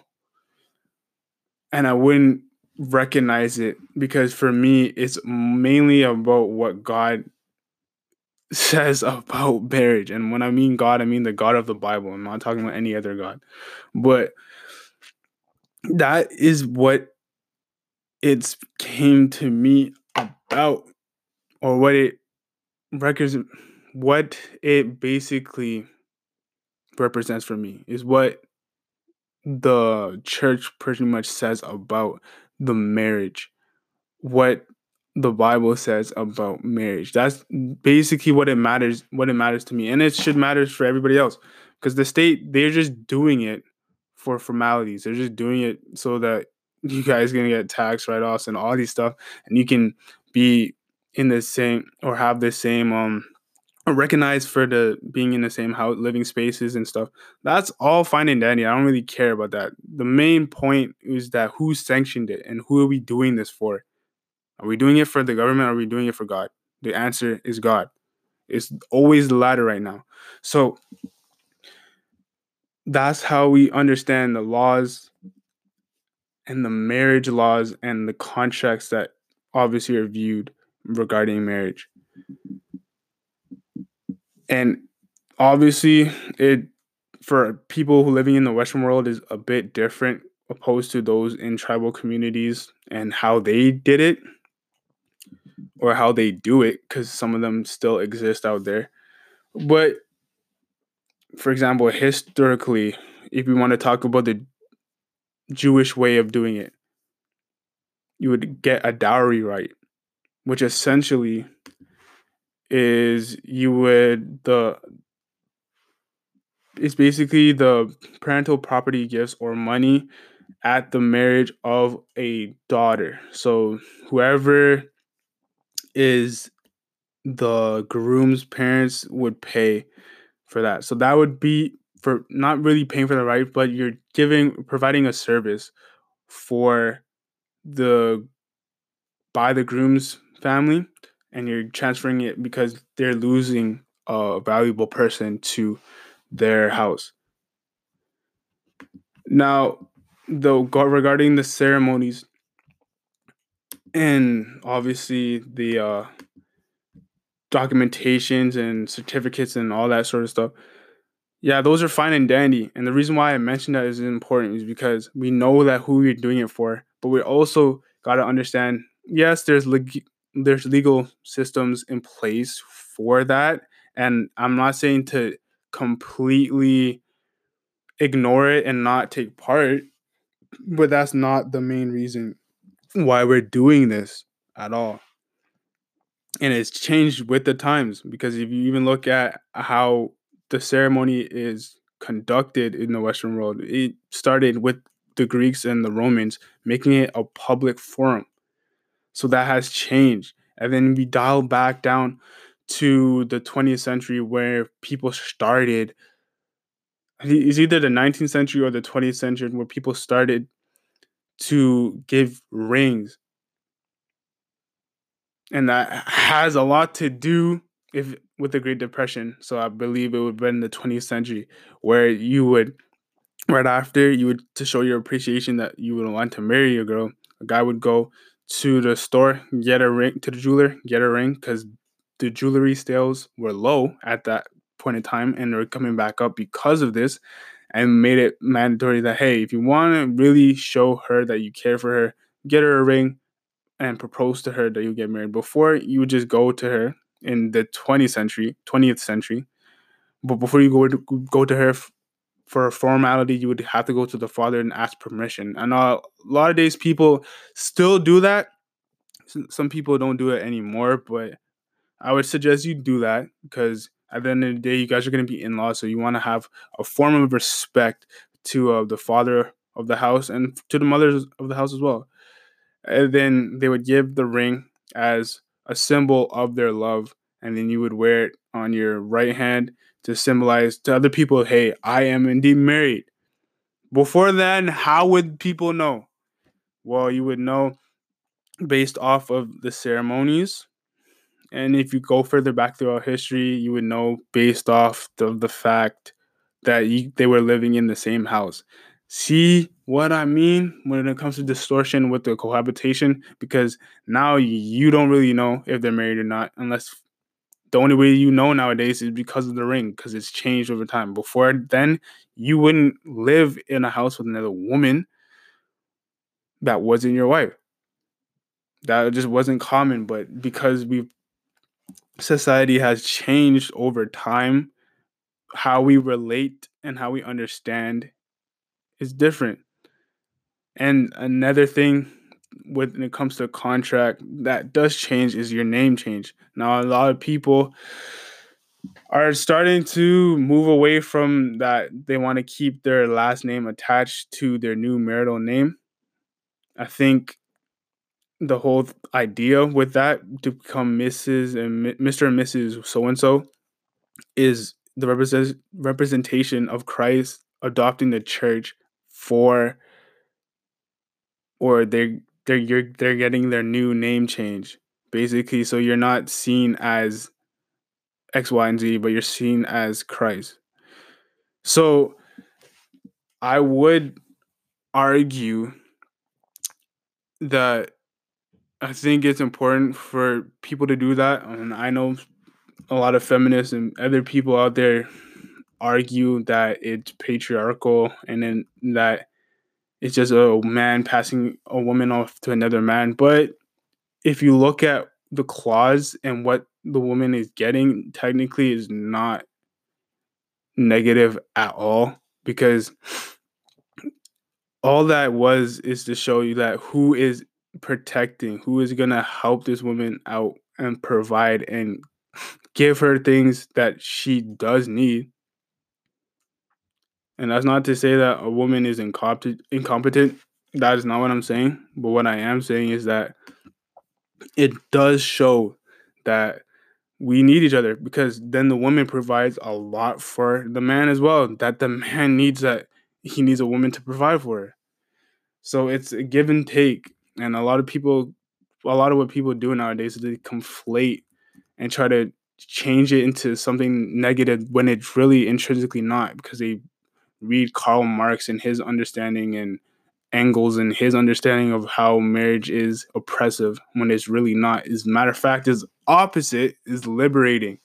And I wouldn't recognize it because for me, it's mainly about what God [LAUGHS] says about marriage. And when I mean God, I mean the God of the Bible. I'm not talking about any other God. But that is what it's came to me about or what it records what it basically represents for me is what the church pretty much says about the marriage what the bible says about marriage. That's basically what it matters what it matters to me and it should matter for everybody else because the state they're just doing it for formalities. They're just doing it so that [LAUGHS] you guys gonna get tax write-offs and all these stuff and you can be in the same or have the same um [LAUGHS] recognized for the being in the same house living spaces and stuff that's all fine and dandy i don't really care about that. The main point is that who sanctioned it and who are we doing this for? Are we doing it for the government are we doing it for god? The answer is god. It's always the latter right now. So that's how we understand the laws and the marriage laws and the contracts that obviously are viewed regarding marriage. And obviously it for people who living in the western world is a bit different opposed to those in tribal communities and how they did it or how they do it cuz some of them still exist out there. But for example, historically, if we want to talk about the Jewish way of doing it, you would get a dowry right, which essentially is you would the it's basically the parental property gifts or money at the marriage of a daughter. So whoever is the groom's parents would pay for that. So that would be for not really paying for the right, but you're giving providing a service for the by the groom's family and you're transferring it because they're losing a valuable person to their house. Now, though regarding the ceremonies and obviously the uh, documentations and certificates and all that sort of stuff, yeah, those are fine and dandy. And the reason why I mentioned that is important is because we know that who you're doing it for, but we also got to understand yes, there's leg- there's legal systems in place for that. And I'm not saying to completely ignore it and not take part, but that's not the main reason why we're doing this at all. And it's changed with the times because if you even look at how the ceremony is conducted in the Western world. It started with the Greeks and the Romans making it a public forum. So that has changed. And then we dial back down to the 20th century where people started. It's either the 19th century or the 20th century where people started to give rings. And that has a lot to do if with the Great Depression. So I believe it would have been the 20th century where you would right after you would to show your appreciation that you would want to marry a girl, a guy would go to the store, get a ring to the jeweler, get a ring because the jewelry sales were low at that point in time and they're coming back up because of this and made it mandatory that hey, if you want to really show her that you care for her, get her a ring and propose to her that you get married. Before you just go to her in the 20th century, 20th century. But before you go to, go to her for a formality, you would have to go to the father and ask permission. And a lot of days people still do that. Some people don't do it anymore, but I would suggest you do that because at the end of the day, you guys are going to be in laws, so you want to have a form of respect to uh, the father of the house and to the mothers of the house as well. And then they would give the ring as a symbol of their love, and then you would wear it on your right hand to symbolize to other people, hey, I am indeed married. Before then, how would people know? Well, you would know based off of the ceremonies. And if you go further back throughout history, you would know based off the, the fact that you, they were living in the same house. See what I mean when it comes to distortion with the cohabitation? Because now you don't really know if they're married or not, unless the only way you know nowadays is because of the ring, because it's changed over time. Before then, you wouldn't live in a house with another woman that wasn't your wife. That just wasn't common, but because we society has changed over time, how we relate and how we understand is different. And another thing when it comes to contract that does change is your name change. Now a lot of people are starting to move away from that they want to keep their last name attached to their new marital name. I think the whole idea with that to become Mrs. and Mr. and Mrs. so and so is the represent, representation of Christ adopting the church for or they're they're you're they're getting their new name change basically so you're not seen as X, Y, and Z, but you're seen as Christ. So I would argue that I think it's important for people to do that. And I know a lot of feminists and other people out there argue that it's patriarchal and then that it's just a man passing a woman off to another man. But if you look at the clause and what the woman is getting, technically is not negative at all because all that was is to show you that who is protecting, who is going to help this woman out and provide and give her things that she does need. And that's not to say that a woman is incompetent. incompetent. That is not what I'm saying. But what I am saying is that it does show that we need each other because then the woman provides a lot for the man as well. That the man needs that he needs a woman to provide for. Her. So it's a give and take. And a lot of people, a lot of what people do nowadays is they conflate and try to change it into something negative when it's really intrinsically not because they read Karl Marx and his understanding and Engels and his understanding of how marriage is oppressive when it's really not. As a matter of fact, is opposite is liberating.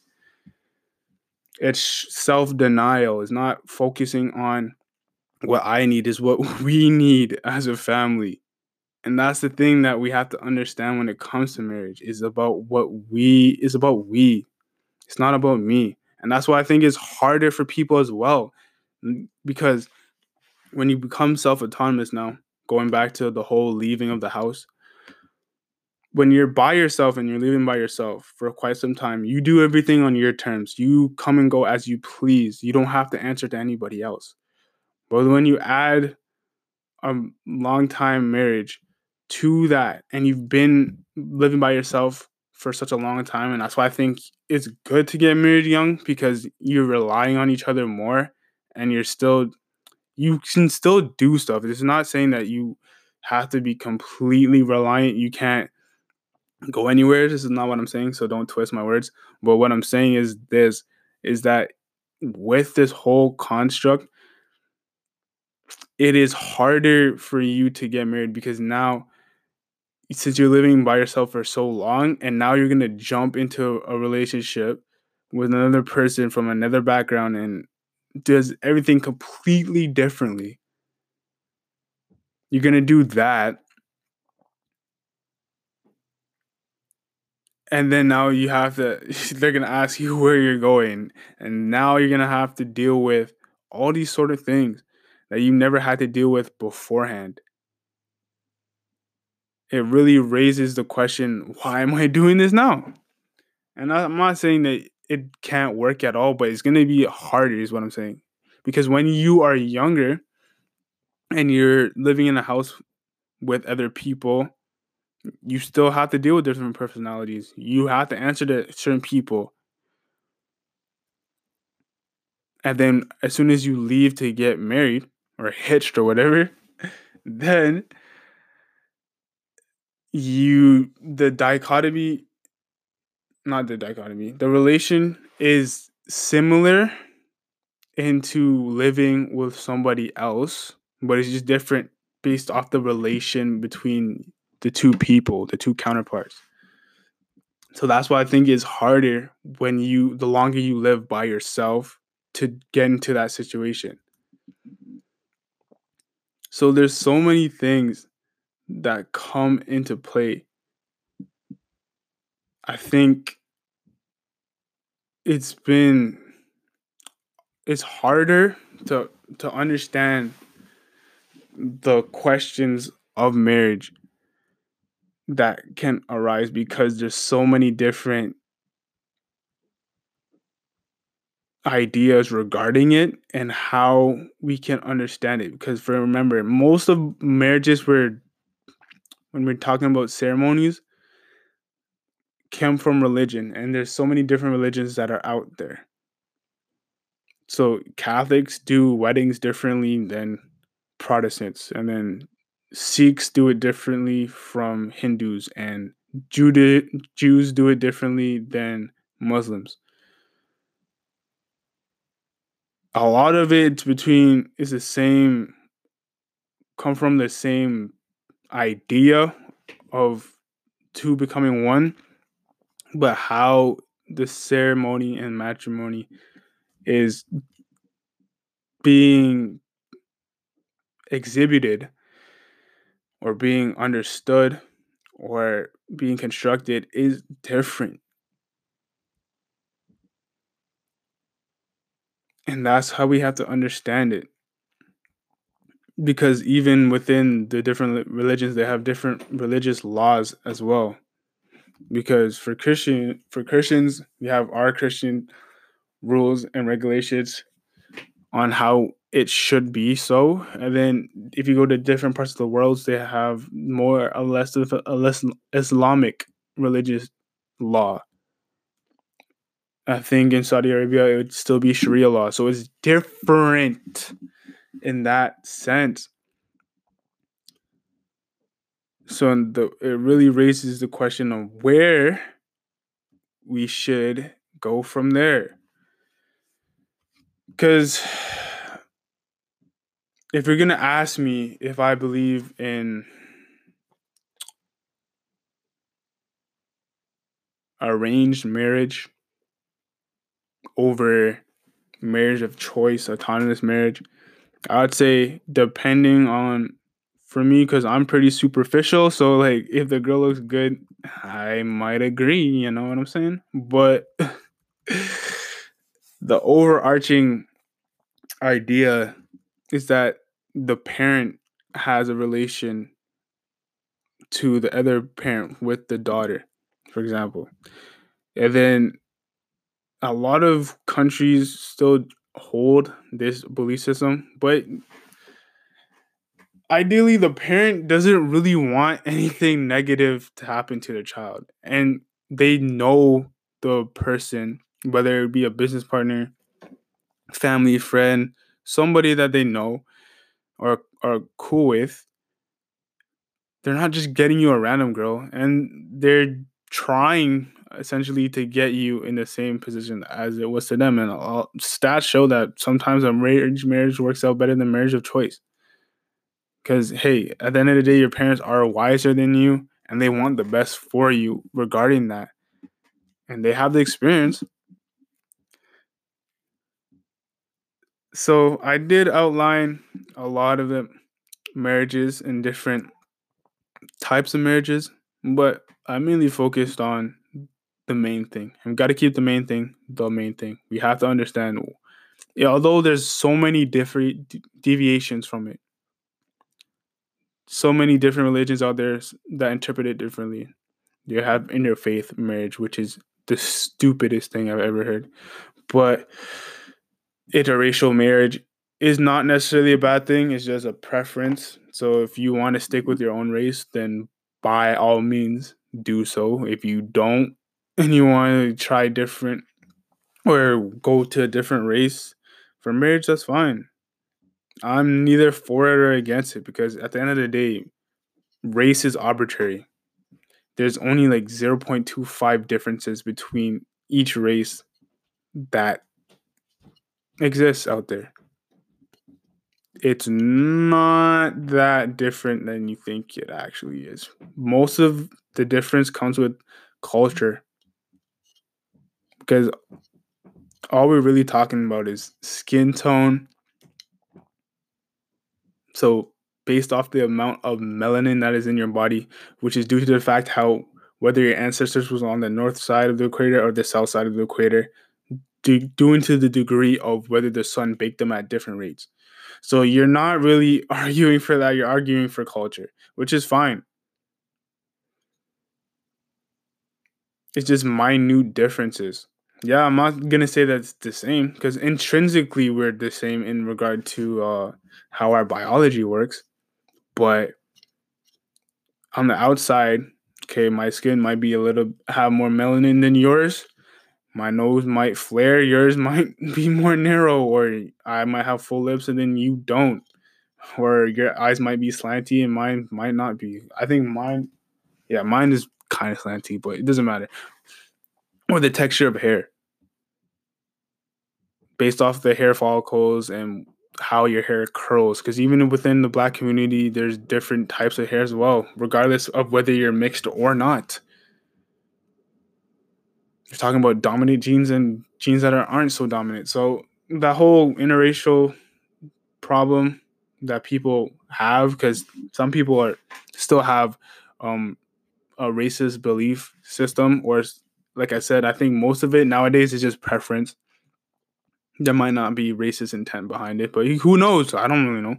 It's self denial. It's not focusing on what I need, is what [LAUGHS] we need as a family. And that's the thing that we have to understand when it comes to marriage is about what we is about we. It's not about me. And that's why I think it's harder for people as well because when you become self autonomous now, going back to the whole leaving of the house, when you're by yourself and you're living by yourself for quite some time, you do everything on your terms. You come and go as you please. You don't have to answer to anybody else. But when you add a long time marriage to that and you've been living by yourself for such a long time, and that's why I think it's good to get married young because you're relying on each other more and you're still you can still do stuff. It's not saying that you have to be completely reliant. You can't go anywhere. This is not what I'm saying, so don't twist my words. But what I'm saying is this is that with this whole construct, it is harder for you to get married because now since you're living by yourself for so long and now you're going to jump into a relationship with another person from another background and does everything completely differently. You're going to do that. And then now you have to, [LAUGHS] they're going to ask you [LAUGHS] where you're going. And now you're going to have to deal with all these sort of things that you never had to deal with beforehand. It really raises the question why am I [LAUGHS] doing this now? And I'm not saying that it can't work at all, but it's going to be harder, is what I'm saying. Because when you are younger and you're living in a house with other people, you still have to deal with different personalities. You have to answer to certain people. And then as soon as you leave to get married or hitched or whatever, [LAUGHS] then you the dichotomy not the dichotomy the relation is similar into living with somebody else but it's just different based off the relation between the two people the two counterparts so that's why i think it's harder when you the longer you live by yourself to get into that situation so there's so many things that come into play. I think it's been it's harder to to understand the questions of marriage that can arise because there's so many different ideas regarding it and how we can understand it. Because for remember most of marriages were when we're talking about ceremonies come from religion and there's so many different religions that are out there. So catholics do weddings differently than protestants and then sikhs do it differently from hindus and Jude- jews do it differently than muslims. A lot of it between is the same come from the same idea of two becoming one but how the ceremony and matrimony is being exhibited or being understood or being constructed is different And that's how we have to understand it. Because even within the different religions, they have different religious laws as well. Because for Christian for Christians, we have our Christian rules and regulations on how it should be so. And then if you go to different parts of the world, they have more or less of a less Islamic religious law. I think in Saudi Arabia it would still be Sharia law. So it's different in that sense. So the it really raises the question of where we should go from there. Cuz if you're going to ask me if I believe in arranged marriage over marriage of choice, autonomous marriage. I would say depending on for me because I'm pretty superficial. So like if the girl looks good, I might agree. You know what I'm saying? But [LAUGHS] the overarching idea is that the parent has a relation to the other parent with the daughter, for example. And then a lot of countries still hold this belief system, but ideally the parent doesn't really want anything negative to happen to their child. And they know the person, whether it be a business partner, family, friend, somebody that they know or are cool with. They're not just getting you a random girl and they're trying essentially to get you in the same position as it was to them. And all, stats show that sometimes a marriage marriage works out better than marriage of choice. Because hey, at the end of the day, your parents are wiser than you, and they want the best for you regarding that, and they have the experience. So I did outline a lot of the marriages and different types of marriages, but I mainly focused on the main thing. We've got to keep the main thing the main thing. We have to understand, although there's so many different deviations from it, so many different religions out there that interpret it differently. You have interfaith marriage, which is the stupidest thing I've ever heard. But interracial marriage is not necessarily a bad thing, it's just a preference. So if you want to stick with your own race, then by all means do so. If you don't, [LAUGHS] and you want to try different or go to a different race for marriage, that's fine. I'm neither for it or against it because at the end of the day, race is arbitrary. there's only like 0.25 differences between each race that exists out there. It's not that different than you think it actually is. Most of the difference comes with culture. Because all we're really talking about is skin tone. So, based off the amount of melanin that is in your body, which is due to the fact how whether your ancestors was on the north side of the equator or the south side of the equator, due to the degree of whether the sun baked them at different rates. So you're not really [LAUGHS] arguing for that, you're arguing for culture, which is fine. It's just minute differences. Yeah, I'm not gonna say that's the same because intrinsically we're the same in regard to uh, how our biology works, but on the outside, okay, my skin might be a little have more melanin than yours. My nose might flare, yours [LAUGHS] might be more narrow, or I might have full lips and then you don't. Or your eyes might be slanty and mine might not be. I think mine, yeah, mine is kind of slanty, but it doesn't matter. Or the texture of hair. Based off the hair follicles and how your hair curls because even within the black community there's different types of hair as well regardless of whether you're mixed or not you're talking about dominant genes and genes that are, aren't so dominant so that whole interracial problem that people have because some people are still have um, a racist belief system or like i said i think most of it nowadays is just preference there might not be racist intent behind it, but who knows? I don't really know.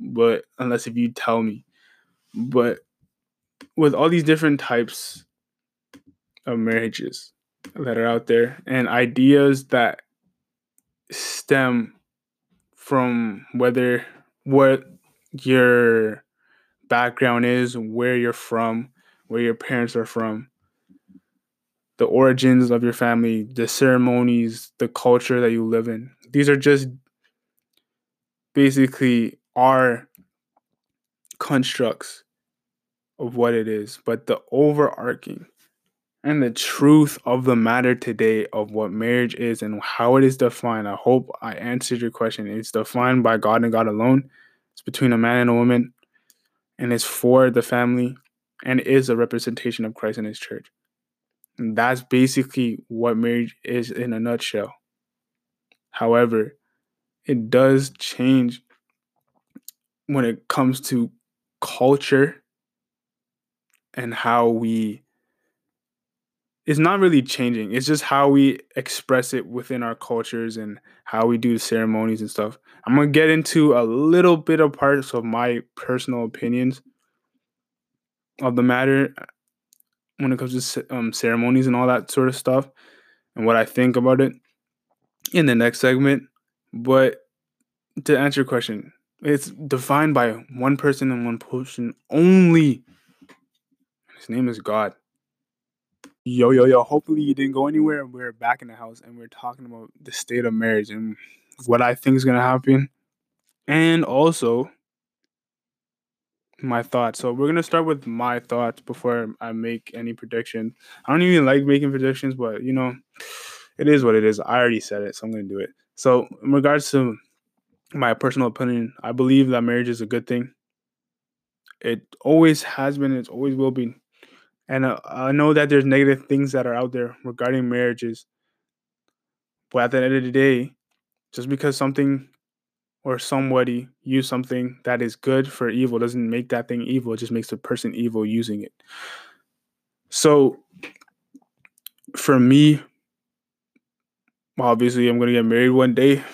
But unless if you tell me. But with all these different types of marriages that are out there and ideas that stem from whether what your background is, where you're from, where your parents are from, the origins of your family, the ceremonies, the culture that you live in. These are just basically our constructs of what it is, but the overarching and the truth of the matter today of what marriage is and how it is defined. I hope I answered your question. It's defined by God and God alone. It's between a man and a woman, and it's for the family and is a representation of Christ and his church. That's basically what marriage is in a nutshell. However, it does change when it comes to culture and how we it's not really changing. It's just how we express it within our cultures and how we do the ceremonies and stuff. I'm gonna get into a little bit of parts of my personal opinions of the matter when it comes to um, ceremonies and all that sort of stuff and what I think about it in the next segment. But to answer your question, it's defined by one person and one person only. His name is God. Yo, yo, yo. Hopefully, you didn't go anywhere. We're back in the house and we're talking about the state of marriage and what I think is going to happen. And also, my thoughts. So we're gonna start with my thoughts before I make any prediction. I don't even like making predictions, but you know, it is what it is. I already said it, so I'm gonna do it. So in regards to my personal opinion, I believe that marriage is a good thing. It always has been. It always will be. And uh, I know that there's negative things that are out there regarding marriages. But at the end of the day, just because something or somebody use something that is good for evil doesn't make that thing evil it just makes the person evil using it. So for me obviously i'm going to get married one day.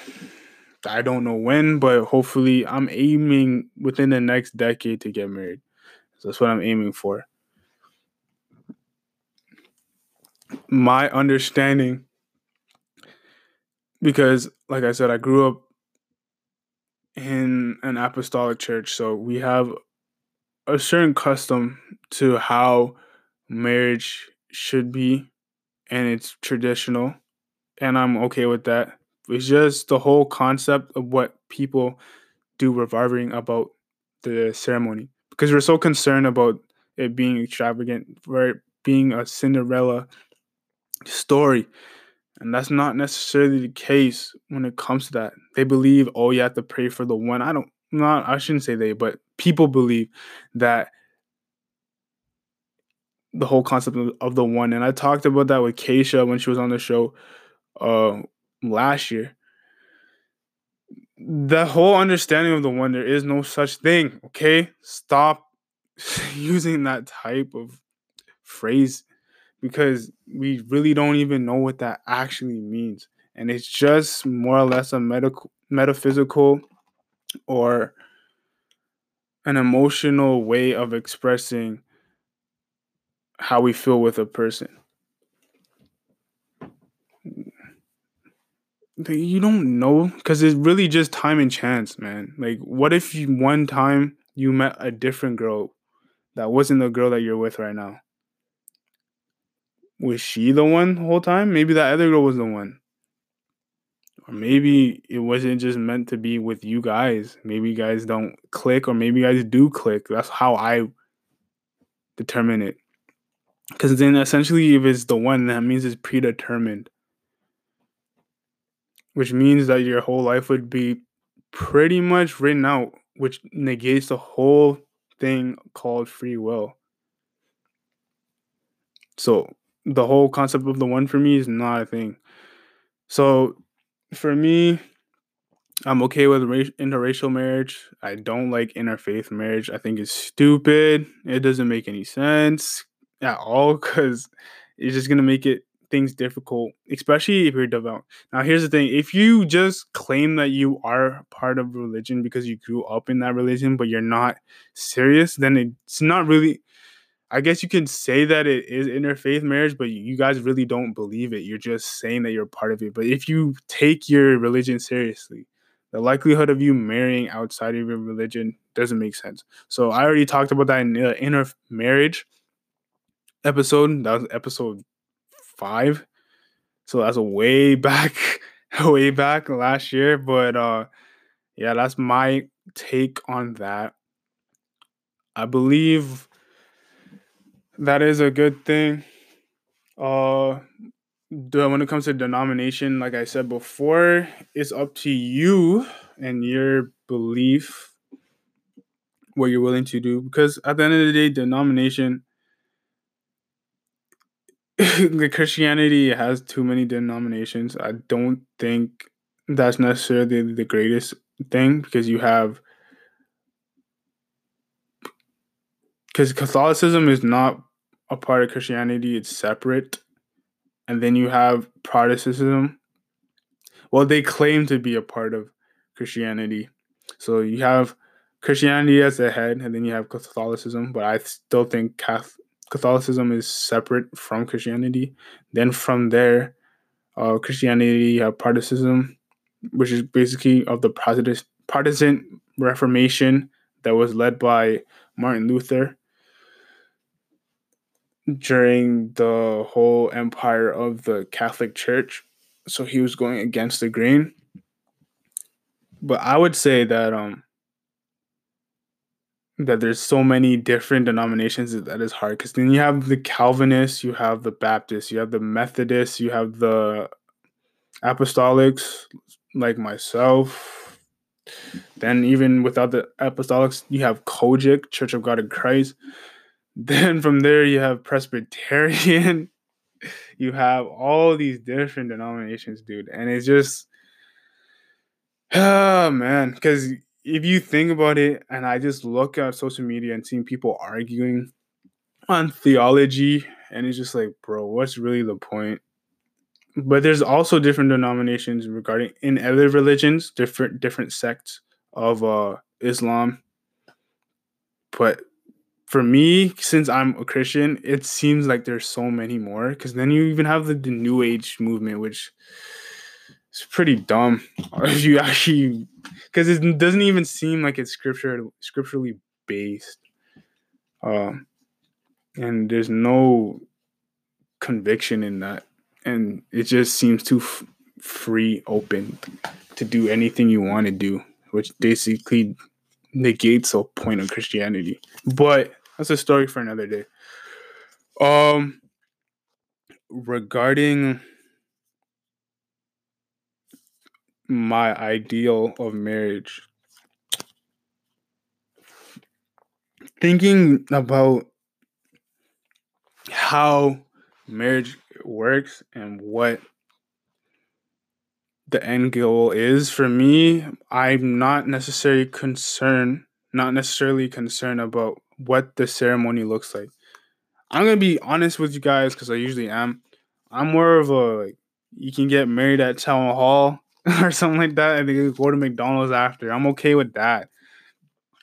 I don't know when but hopefully i'm aiming within the next decade to get married. So that's what i'm aiming for. My understanding because like i said i grew up in an apostolic church, so we have a certain custom to how marriage should be, and it's traditional, and I'm okay with that. It's just the whole concept of what people do revolving about the ceremony because we're so concerned about it being extravagant, it being a Cinderella story. And that's not necessarily the case when it comes to that. They believe, oh, you have to pray for the one. I don't not I shouldn't say they, but people believe that the whole concept of, of the one. And I talked about that with Keisha when she was on the show uh last year. The whole understanding of the one, there is no such thing. Okay. Stop [LAUGHS] using that type of phrase because we really don't even know what that actually means. And it's just more or less a medical metaphysical or an emotional way of expressing how we feel with a person. You don't know because it's really just time and chance, man. Like, what if you, one time you met a different girl that wasn't the girl that you're with right now? Was she the one the whole time? Maybe that other girl was the one. Or maybe it wasn't just meant to be with you guys. Maybe you guys don't click, or maybe you guys do click. That's how I determine it. Because then essentially, if it's the one, that means it's predetermined. Which means that your whole life would be pretty much written out, which negates the whole thing called free will. So the whole concept of the one for me is not a thing. So for me, I'm okay with interracial marriage. I don't like interfaith marriage. I think it's stupid. It doesn't make any sense at all because it's just gonna make it things difficult, especially if you're devout. Now, here's the thing: if you just claim that you are part of religion because you grew up in that religion, but you're not serious, then it's not really. I guess you can say that it is interfaith marriage, but you guys really don't believe it. You're just saying that you're part of it. But if you take your religion seriously, the likelihood of you marrying outside of your religion doesn't make sense. So I already talked about that in the inner marriage episode. That was episode five. So that's a way [LAUGHS] back, way back last year. But uh yeah, that's my take on that. I believe that is a good thing. Uh when it comes to denomination, like I said before, it's up to you and your belief what you're willing to do. Because at the end of the day, denomination [LAUGHS] the Christianity has too many denominations. I don't think that's necessarily the greatest thing because you have because Catholicism is not a part of Christianity, it's separate. And then you have Protestantism. Well, they claim to be a part of Christianity. So you have Christianity as the head, and then you have Catholicism, but I still think Catholic Catholicism is separate from Christianity. Then from there, uh, Christianity, you have Protestantism, which is basically of the Protestant Protestant Reformation that was led by Martin Luther during the whole empire of the Catholic Church. So he was going against the grain. But I would say that um that there's so many different denominations that is hard because then you have the Calvinists, you have the Baptists, you have the Methodists, you have the Apostolics, like myself. Then even without the Apostolics, you have COGIC, Church of God in Christ. [LAUGHS] Then from there you have Presbyterian. [LAUGHS] you have all these different denominations, dude, and it's just, oh [SIGHS] man, because if you think about it, and I just look at social media and seeing people arguing on theology, and it's just like, bro, what's really the point? But there's also different denominations regarding in other religions, different different sects of uh Islam. But for me, since I'm a Christian, it seems like there's so many more. Because then you even have the, the New Age movement, which is pretty dumb [LAUGHS] if you actually because it doesn't even seem like it's scripture scripturally based. Um, and there's no conviction in that, and it just seems too f- free, open to do anything you want to do, which basically negates the point of Christianity. But that's a story for another day. Um, regarding my ideal of marriage, thinking about how marriage works and what the end goal is for me, I'm not necessarily concerned, not necessarily concerned about what the ceremony looks like. I'm gonna be honest with you guys because I usually am. I'm more of a like you can get married at town hall [LAUGHS] or something like that, and then go to McDonald's after. I'm okay with that.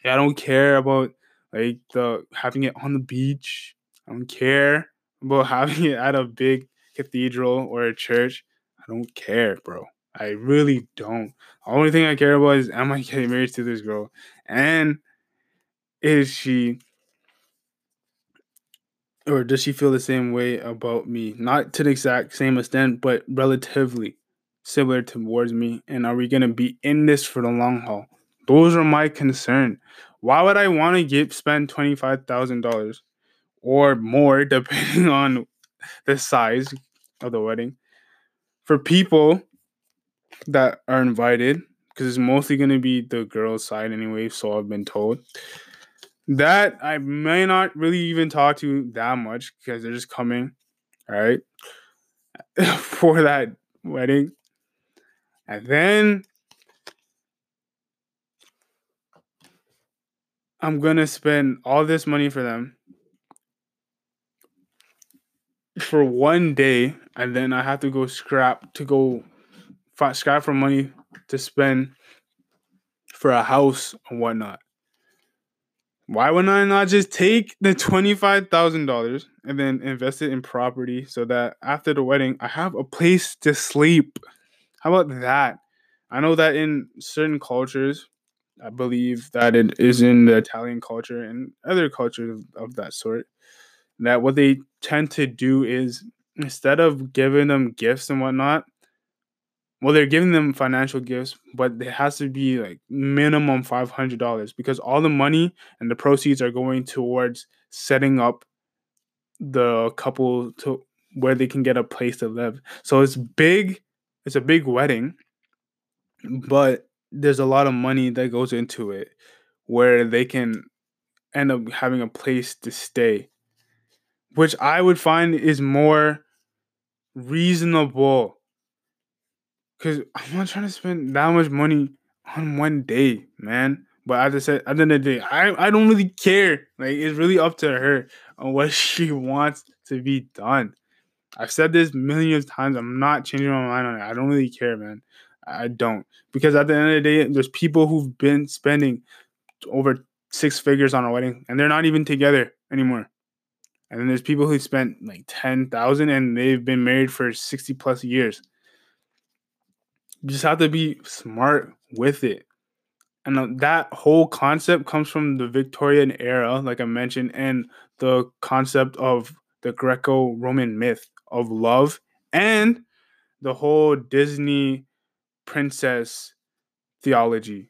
I don't care about like the having it on the beach. I don't care about [LAUGHS] having it at a big cathedral or a church. I don't care, bro. I really don't. The only thing I care about is am I getting married to this girl? And is she or does she feel the same way about me? Not to the exact same extent, but relatively similar towards me. And are we gonna be in this for the long haul? Those are my concern. Why would I want to get spend twenty five thousand dollars or more, [LAUGHS] depending on the size of the wedding, for people that are invited? Because it's mostly gonna be the girls' side anyway. So I've been told that I may not really even talk to that much because they're just coming, right, [LAUGHS] for that wedding. And then I'm gonna spend all this money for them for one day, and then I have to go scrap to go scrap for money to spend for a house and whatnot. Why would I not just take the $25,000 and then invest it in property so that after the wedding, I have a place to sleep? How about that? I know that in certain cultures, I believe that it is in the Italian culture and other cultures of, of that sort, that what they tend to do is instead of giving them gifts and whatnot, well they're giving them financial gifts but it has to be like minimum $500 because all the money and the proceeds are going towards setting up the couple to where they can get a place to live. So it's big it's a big wedding but there's a lot of money that goes into it where they can end up having a place to stay which i would find is more reasonable Cause I'm not trying to spend that much money on one day, man. But I said, at the end of the day, I, I don't really care. Like it's really up to her on what [LAUGHS] she wants to be done. I've said this millions of times. I'm not changing my mind on it. I don't really care, man. I don't. Because at the end of the day, there's people who've been spending over six figures on a wedding and they're not even together anymore. And then there's people who spent like 10,000 and they've been married for 60 plus years. You just have to be smart with it. And uh, that whole concept comes from the Victorian era, like I mentioned, and the concept of the Greco Roman myth of love and the whole Disney princess theology.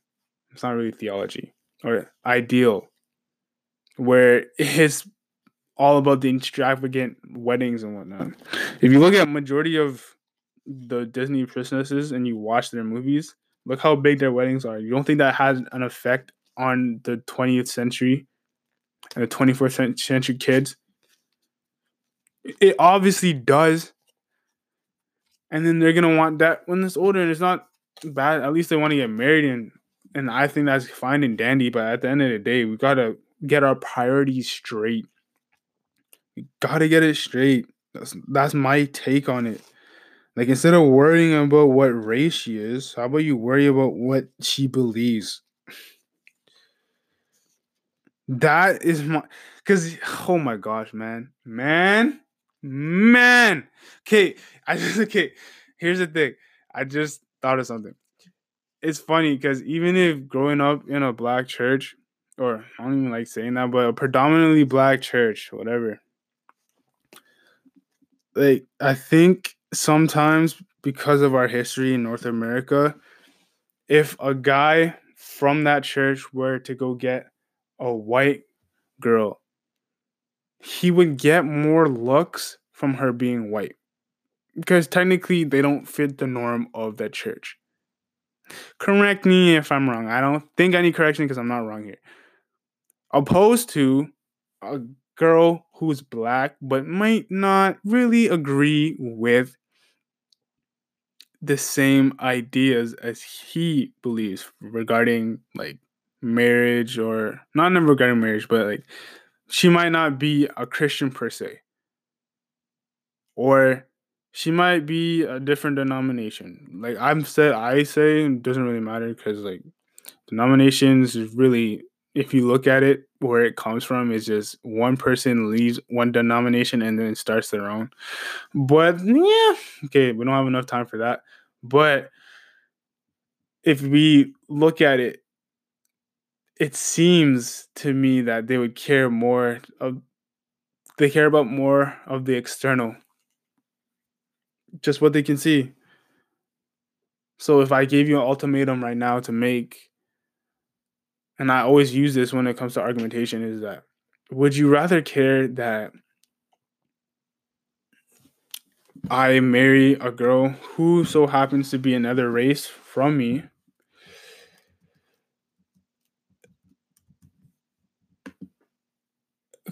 It's not really theology or ideal, where it's all about the extravagant weddings and whatnot. If you look at majority of the Disney princesses and you watch their movies, look how big their weddings are. You don't think that has an effect on the 20th century and the 24th century kids? It obviously does. And then they're gonna want that when it's older, and it's not bad. At least they want to get married, and and I think that's fine and dandy. But at the end of the day, we gotta get our priorities straight. We gotta get it straight. That's that's my take on it. Like instead of worrying about what race she is, how about you worry about what she believes? That is my cause oh my gosh, man. Man, man. Okay, I [LAUGHS] just okay. Here's the thing. I just thought of something. It's funny because even if growing up in a black church, or I don't even like saying that, but a predominantly black church, whatever. Like I think sometimes because of our history in North America, if a guy from that church were to go get a white girl he would get more looks from her being white because technically they don't fit the norm of that church. Correct me if I'm wrong. I don't think I need correction because I'm not wrong here. Opposed to a girl who's black but might not really agree with the same ideas as he believes regarding like marriage or not regarding marriage, but like she might not be a Christian per se. Or she might be a different denomination. Like I'm said I say it doesn't really matter because like denominations is really if you look at it where it comes from is just one person leaves one denomination and then starts their own. But yeah, okay, we don't have enough time for that. But if we look at it, it seems to me that they would care more of they care about more of the external. Just what they can see. So if I gave you an ultimatum right now to make and I always use this when it comes to argumentation is that would you rather care that I marry a girl who so happens to be another race from me?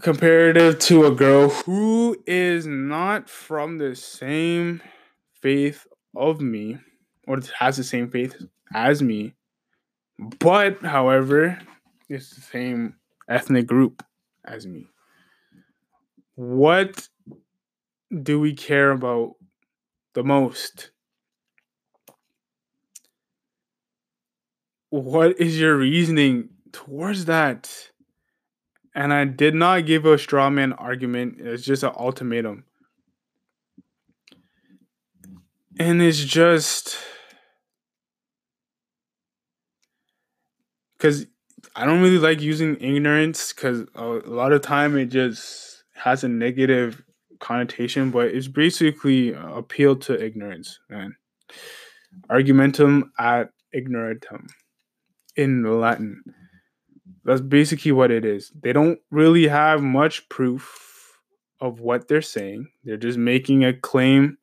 Comparative to a girl who is not from the same faith of me or has the same faith as me but, however, it's the same ethnic group as me. What do we care about the most? What is your reasoning towards that? And I did not give a straw man argument, it's just an ultimatum. And it's just because I don't really like using ignorance because a lot of time it just has a negative connotation, but it's basically uh, appeal to ignorance, man. Argumentum ad ignorantum in Latin. That's basically what it is. They don't really have much proof of what they're saying. They're just making a claim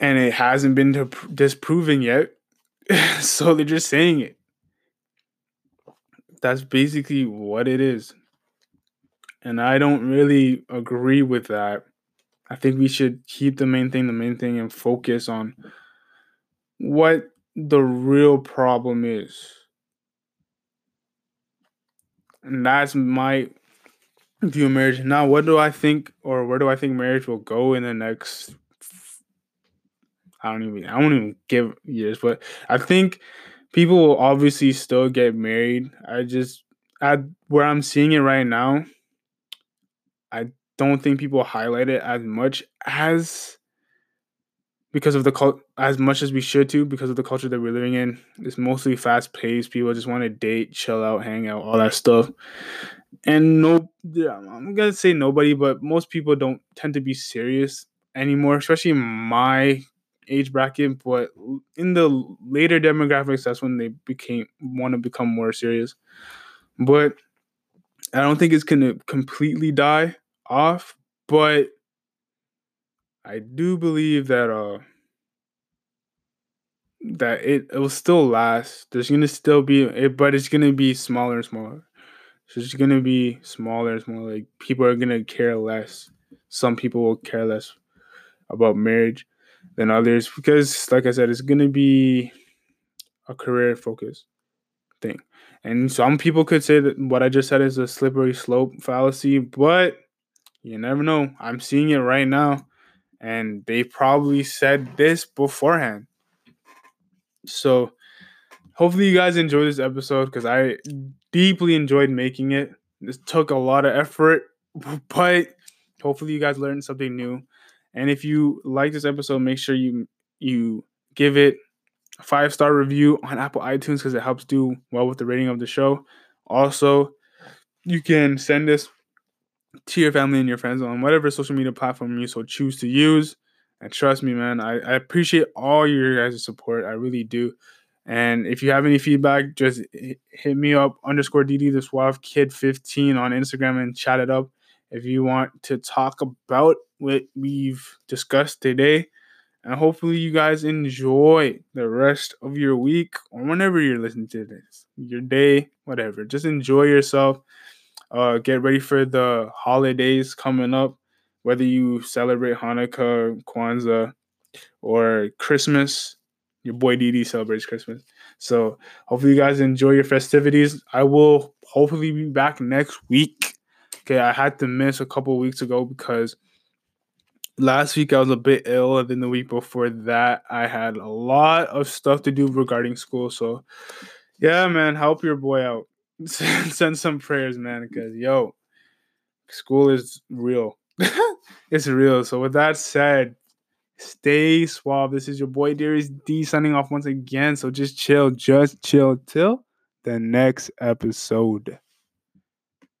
and it hasn't been disproven yet [LAUGHS] so they're just saying it. That's basically what it is. And I don't really agree with that. I think we should keep the main thing the main thing and focus on what the real problem is. And that's my view of marriage. Now, what do I think, or where do I think marriage will go in the next I don't even I don't even give years, but I think people will obviously still get married. I just at where I'm seeing it right now, I don't think people highlight it as much as because of the cult as much as we should too because of the culture that we're living in. It's mostly fast paced. People just want to date, chill out, hang out, all that stuff. And no, yeah, I'm gonna say nobody, but most people don't tend to be serious anymore, especially my age bracket, but in the later demographics, that's when they became want to become more serious. But I don't think it's gonna completely die off, but I do believe that uh that it, it will still last. There's gonna still be it, but it's gonna be smaller and smaller. So it's gonna be smaller and smaller. Like people are gonna care less. Some people will care less about marriage than others because, like I said, it's gonna be a career focus thing. And some people could say that what I just said is a slippery slope fallacy, but you never know. I'm seeing it right now, and they probably said this beforehand. So, hopefully, you guys enjoy this episode because I deeply enjoyed making it. This took a lot of effort, [LAUGHS] but hopefully, you guys learned something new. And if you like this episode, make sure you you give it a five star review on Apple iTunes because it helps do well with the rating of the show. Also, you can send this to your family and your friends on whatever social media platform you so choose to use. And trust me, man, I, I appreciate all your guys' support. I really do. And if you have any feedback, just hit me up underscore DD the Suave Kid 15 on Instagram and chat it up. If you want to talk about what we've discussed today, and hopefully you guys enjoy the rest of your week or whenever you're listening to this, your day, whatever. Just enjoy yourself. Uh, get ready for the holidays coming up, whether you celebrate Hanukkah, Kwanzaa, or Christmas your boy DD celebrates Christmas. So hopefully you guys enjoy your festivities. I will hopefully be back next week. Okay, I had to miss a couple weeks ago because last week I was a bit ill, and then the week before that I had a lot of stuff to do regarding school. So yeah, man, help your boy out. [LAUGHS] Send some prayers, man, because yo, school is real. [LAUGHS] it's real. So with that said, Stay suave. This is your boy Darius D signing off once again. So just chill, just chill till the next episode.